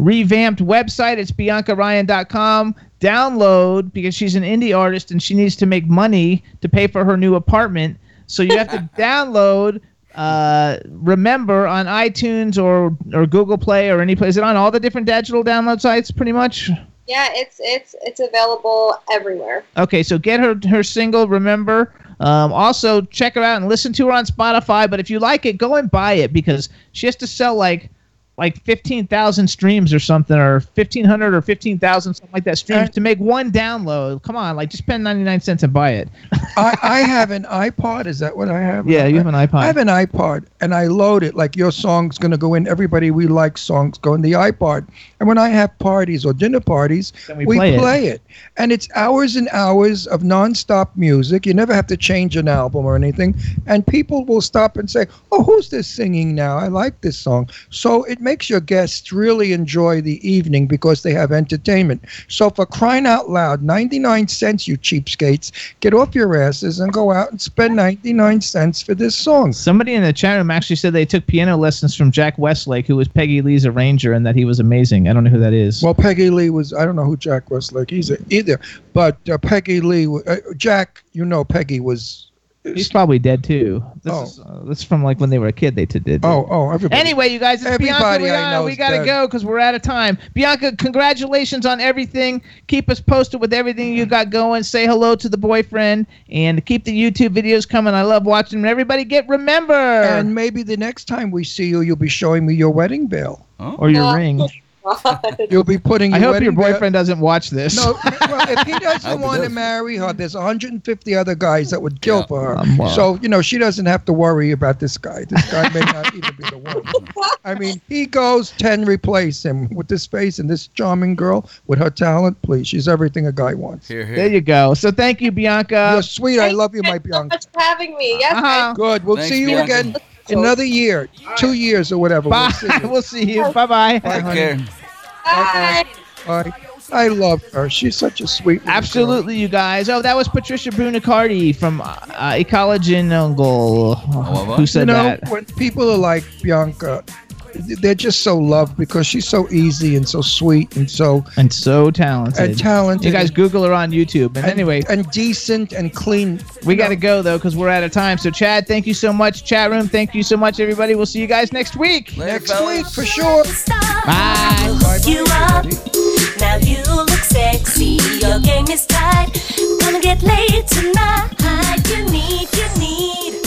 revamped website. It's biancaryan.com. Download because she's an indie artist and she needs to make money to pay for her new apartment. So you have to <laughs> download uh, remember on iTunes or or Google Play or any place. Is it on all the different digital download sites pretty much? Yeah, it's it's it's available everywhere. Okay, so get her her single. Remember. Um, also, check her out and listen to her on Spotify. But if you like it, go and buy it because she has to sell like like 15,000 streams or something, or 1,500 or 15,000, something like that streams to make one download. Come on, like just spend 99 cents and buy it. I, <laughs> I have an iPod. Is that what I have? Yeah, you have an iPod. I have an iPod, and I load it. Like your song's going to go in. Everybody we like songs go in the iPod. And when I have parties or dinner parties, Then we play it. it. And it's hours and hours of nonstop music. You never have to change an album or anything. And people will stop and say, "Oh, who's this singing now? I like this song." So it makes your guests really enjoy the evening because they have entertainment. So for crying out loud, 99 cents, you cheapskates, get off your asses and go out and spend 99 cents for this song. Somebody in the chat room actually said they took piano lessons from Jack Westlake, who was Peggy Lee's arranger, and that he was amazing. I don't know who that is. Well, Peggy Lee was, I don't know who Jack Westlake is either, but uh, Peggy Lee, uh, Jack, you know, Peggy was. He's probably dead too. This, Oh. is, uh, this is from like when they were a kid. They did. did. Oh, oh, everybody. Anyway, you guys, it's Bianca. Everybody We, I know we gotta dead. go because we're out of time. Bianca, congratulations on everything. Keep us posted with everything you got going. Say hello to the boyfriend and keep the YouTube videos coming. I love watching them. Everybody, get remember And maybe the next time we see you, you'll be showing me your wedding veil. or your ring. You'll be putting. I hope your wedding veil- boyfriend doesn't watch this. No, well, if he <laughs> doesn't want to does. marry her, there's 150 other guys that would kill Yeah. for her. So you know she doesn't have to worry about this guy. This guy may not even be the one. <laughs> I mean, he goes 10 replace him with this face and this charming girl with her talent. Please, she's everything a guy wants. Here, here. there you go. So thank you, Bianca. You're sweet. I love you, my guys so Bianca. much for having me. Yes, Uh-huh. Good. We'll Thanks, see you Bianca. again in another year, two years or whatever. Bye. We'll see you. <laughs> we'll see you. Bye bye. Take care. Bye. Bye. I love her. She's such a sweet. little girl. Absolutely, you guys. Oh, that was Patricia Brunicardi from uh, Ecology Jungle. what? Who said you know, that? when people are like Bianca, they're just so loved because she's so easy and so sweet and so and so talented and talented. You guys Google her on YouTube. And, and anyway, and decent and clean. We got to go though because we're out of time. So Chad, thank you so much. Chat room, thank you so much, everybody. We'll see you guys next week. Later, next fellas. week for sure. Bye. You. Now you look sexy. Your game is tight. Gonna get laid tonight. You need, you need.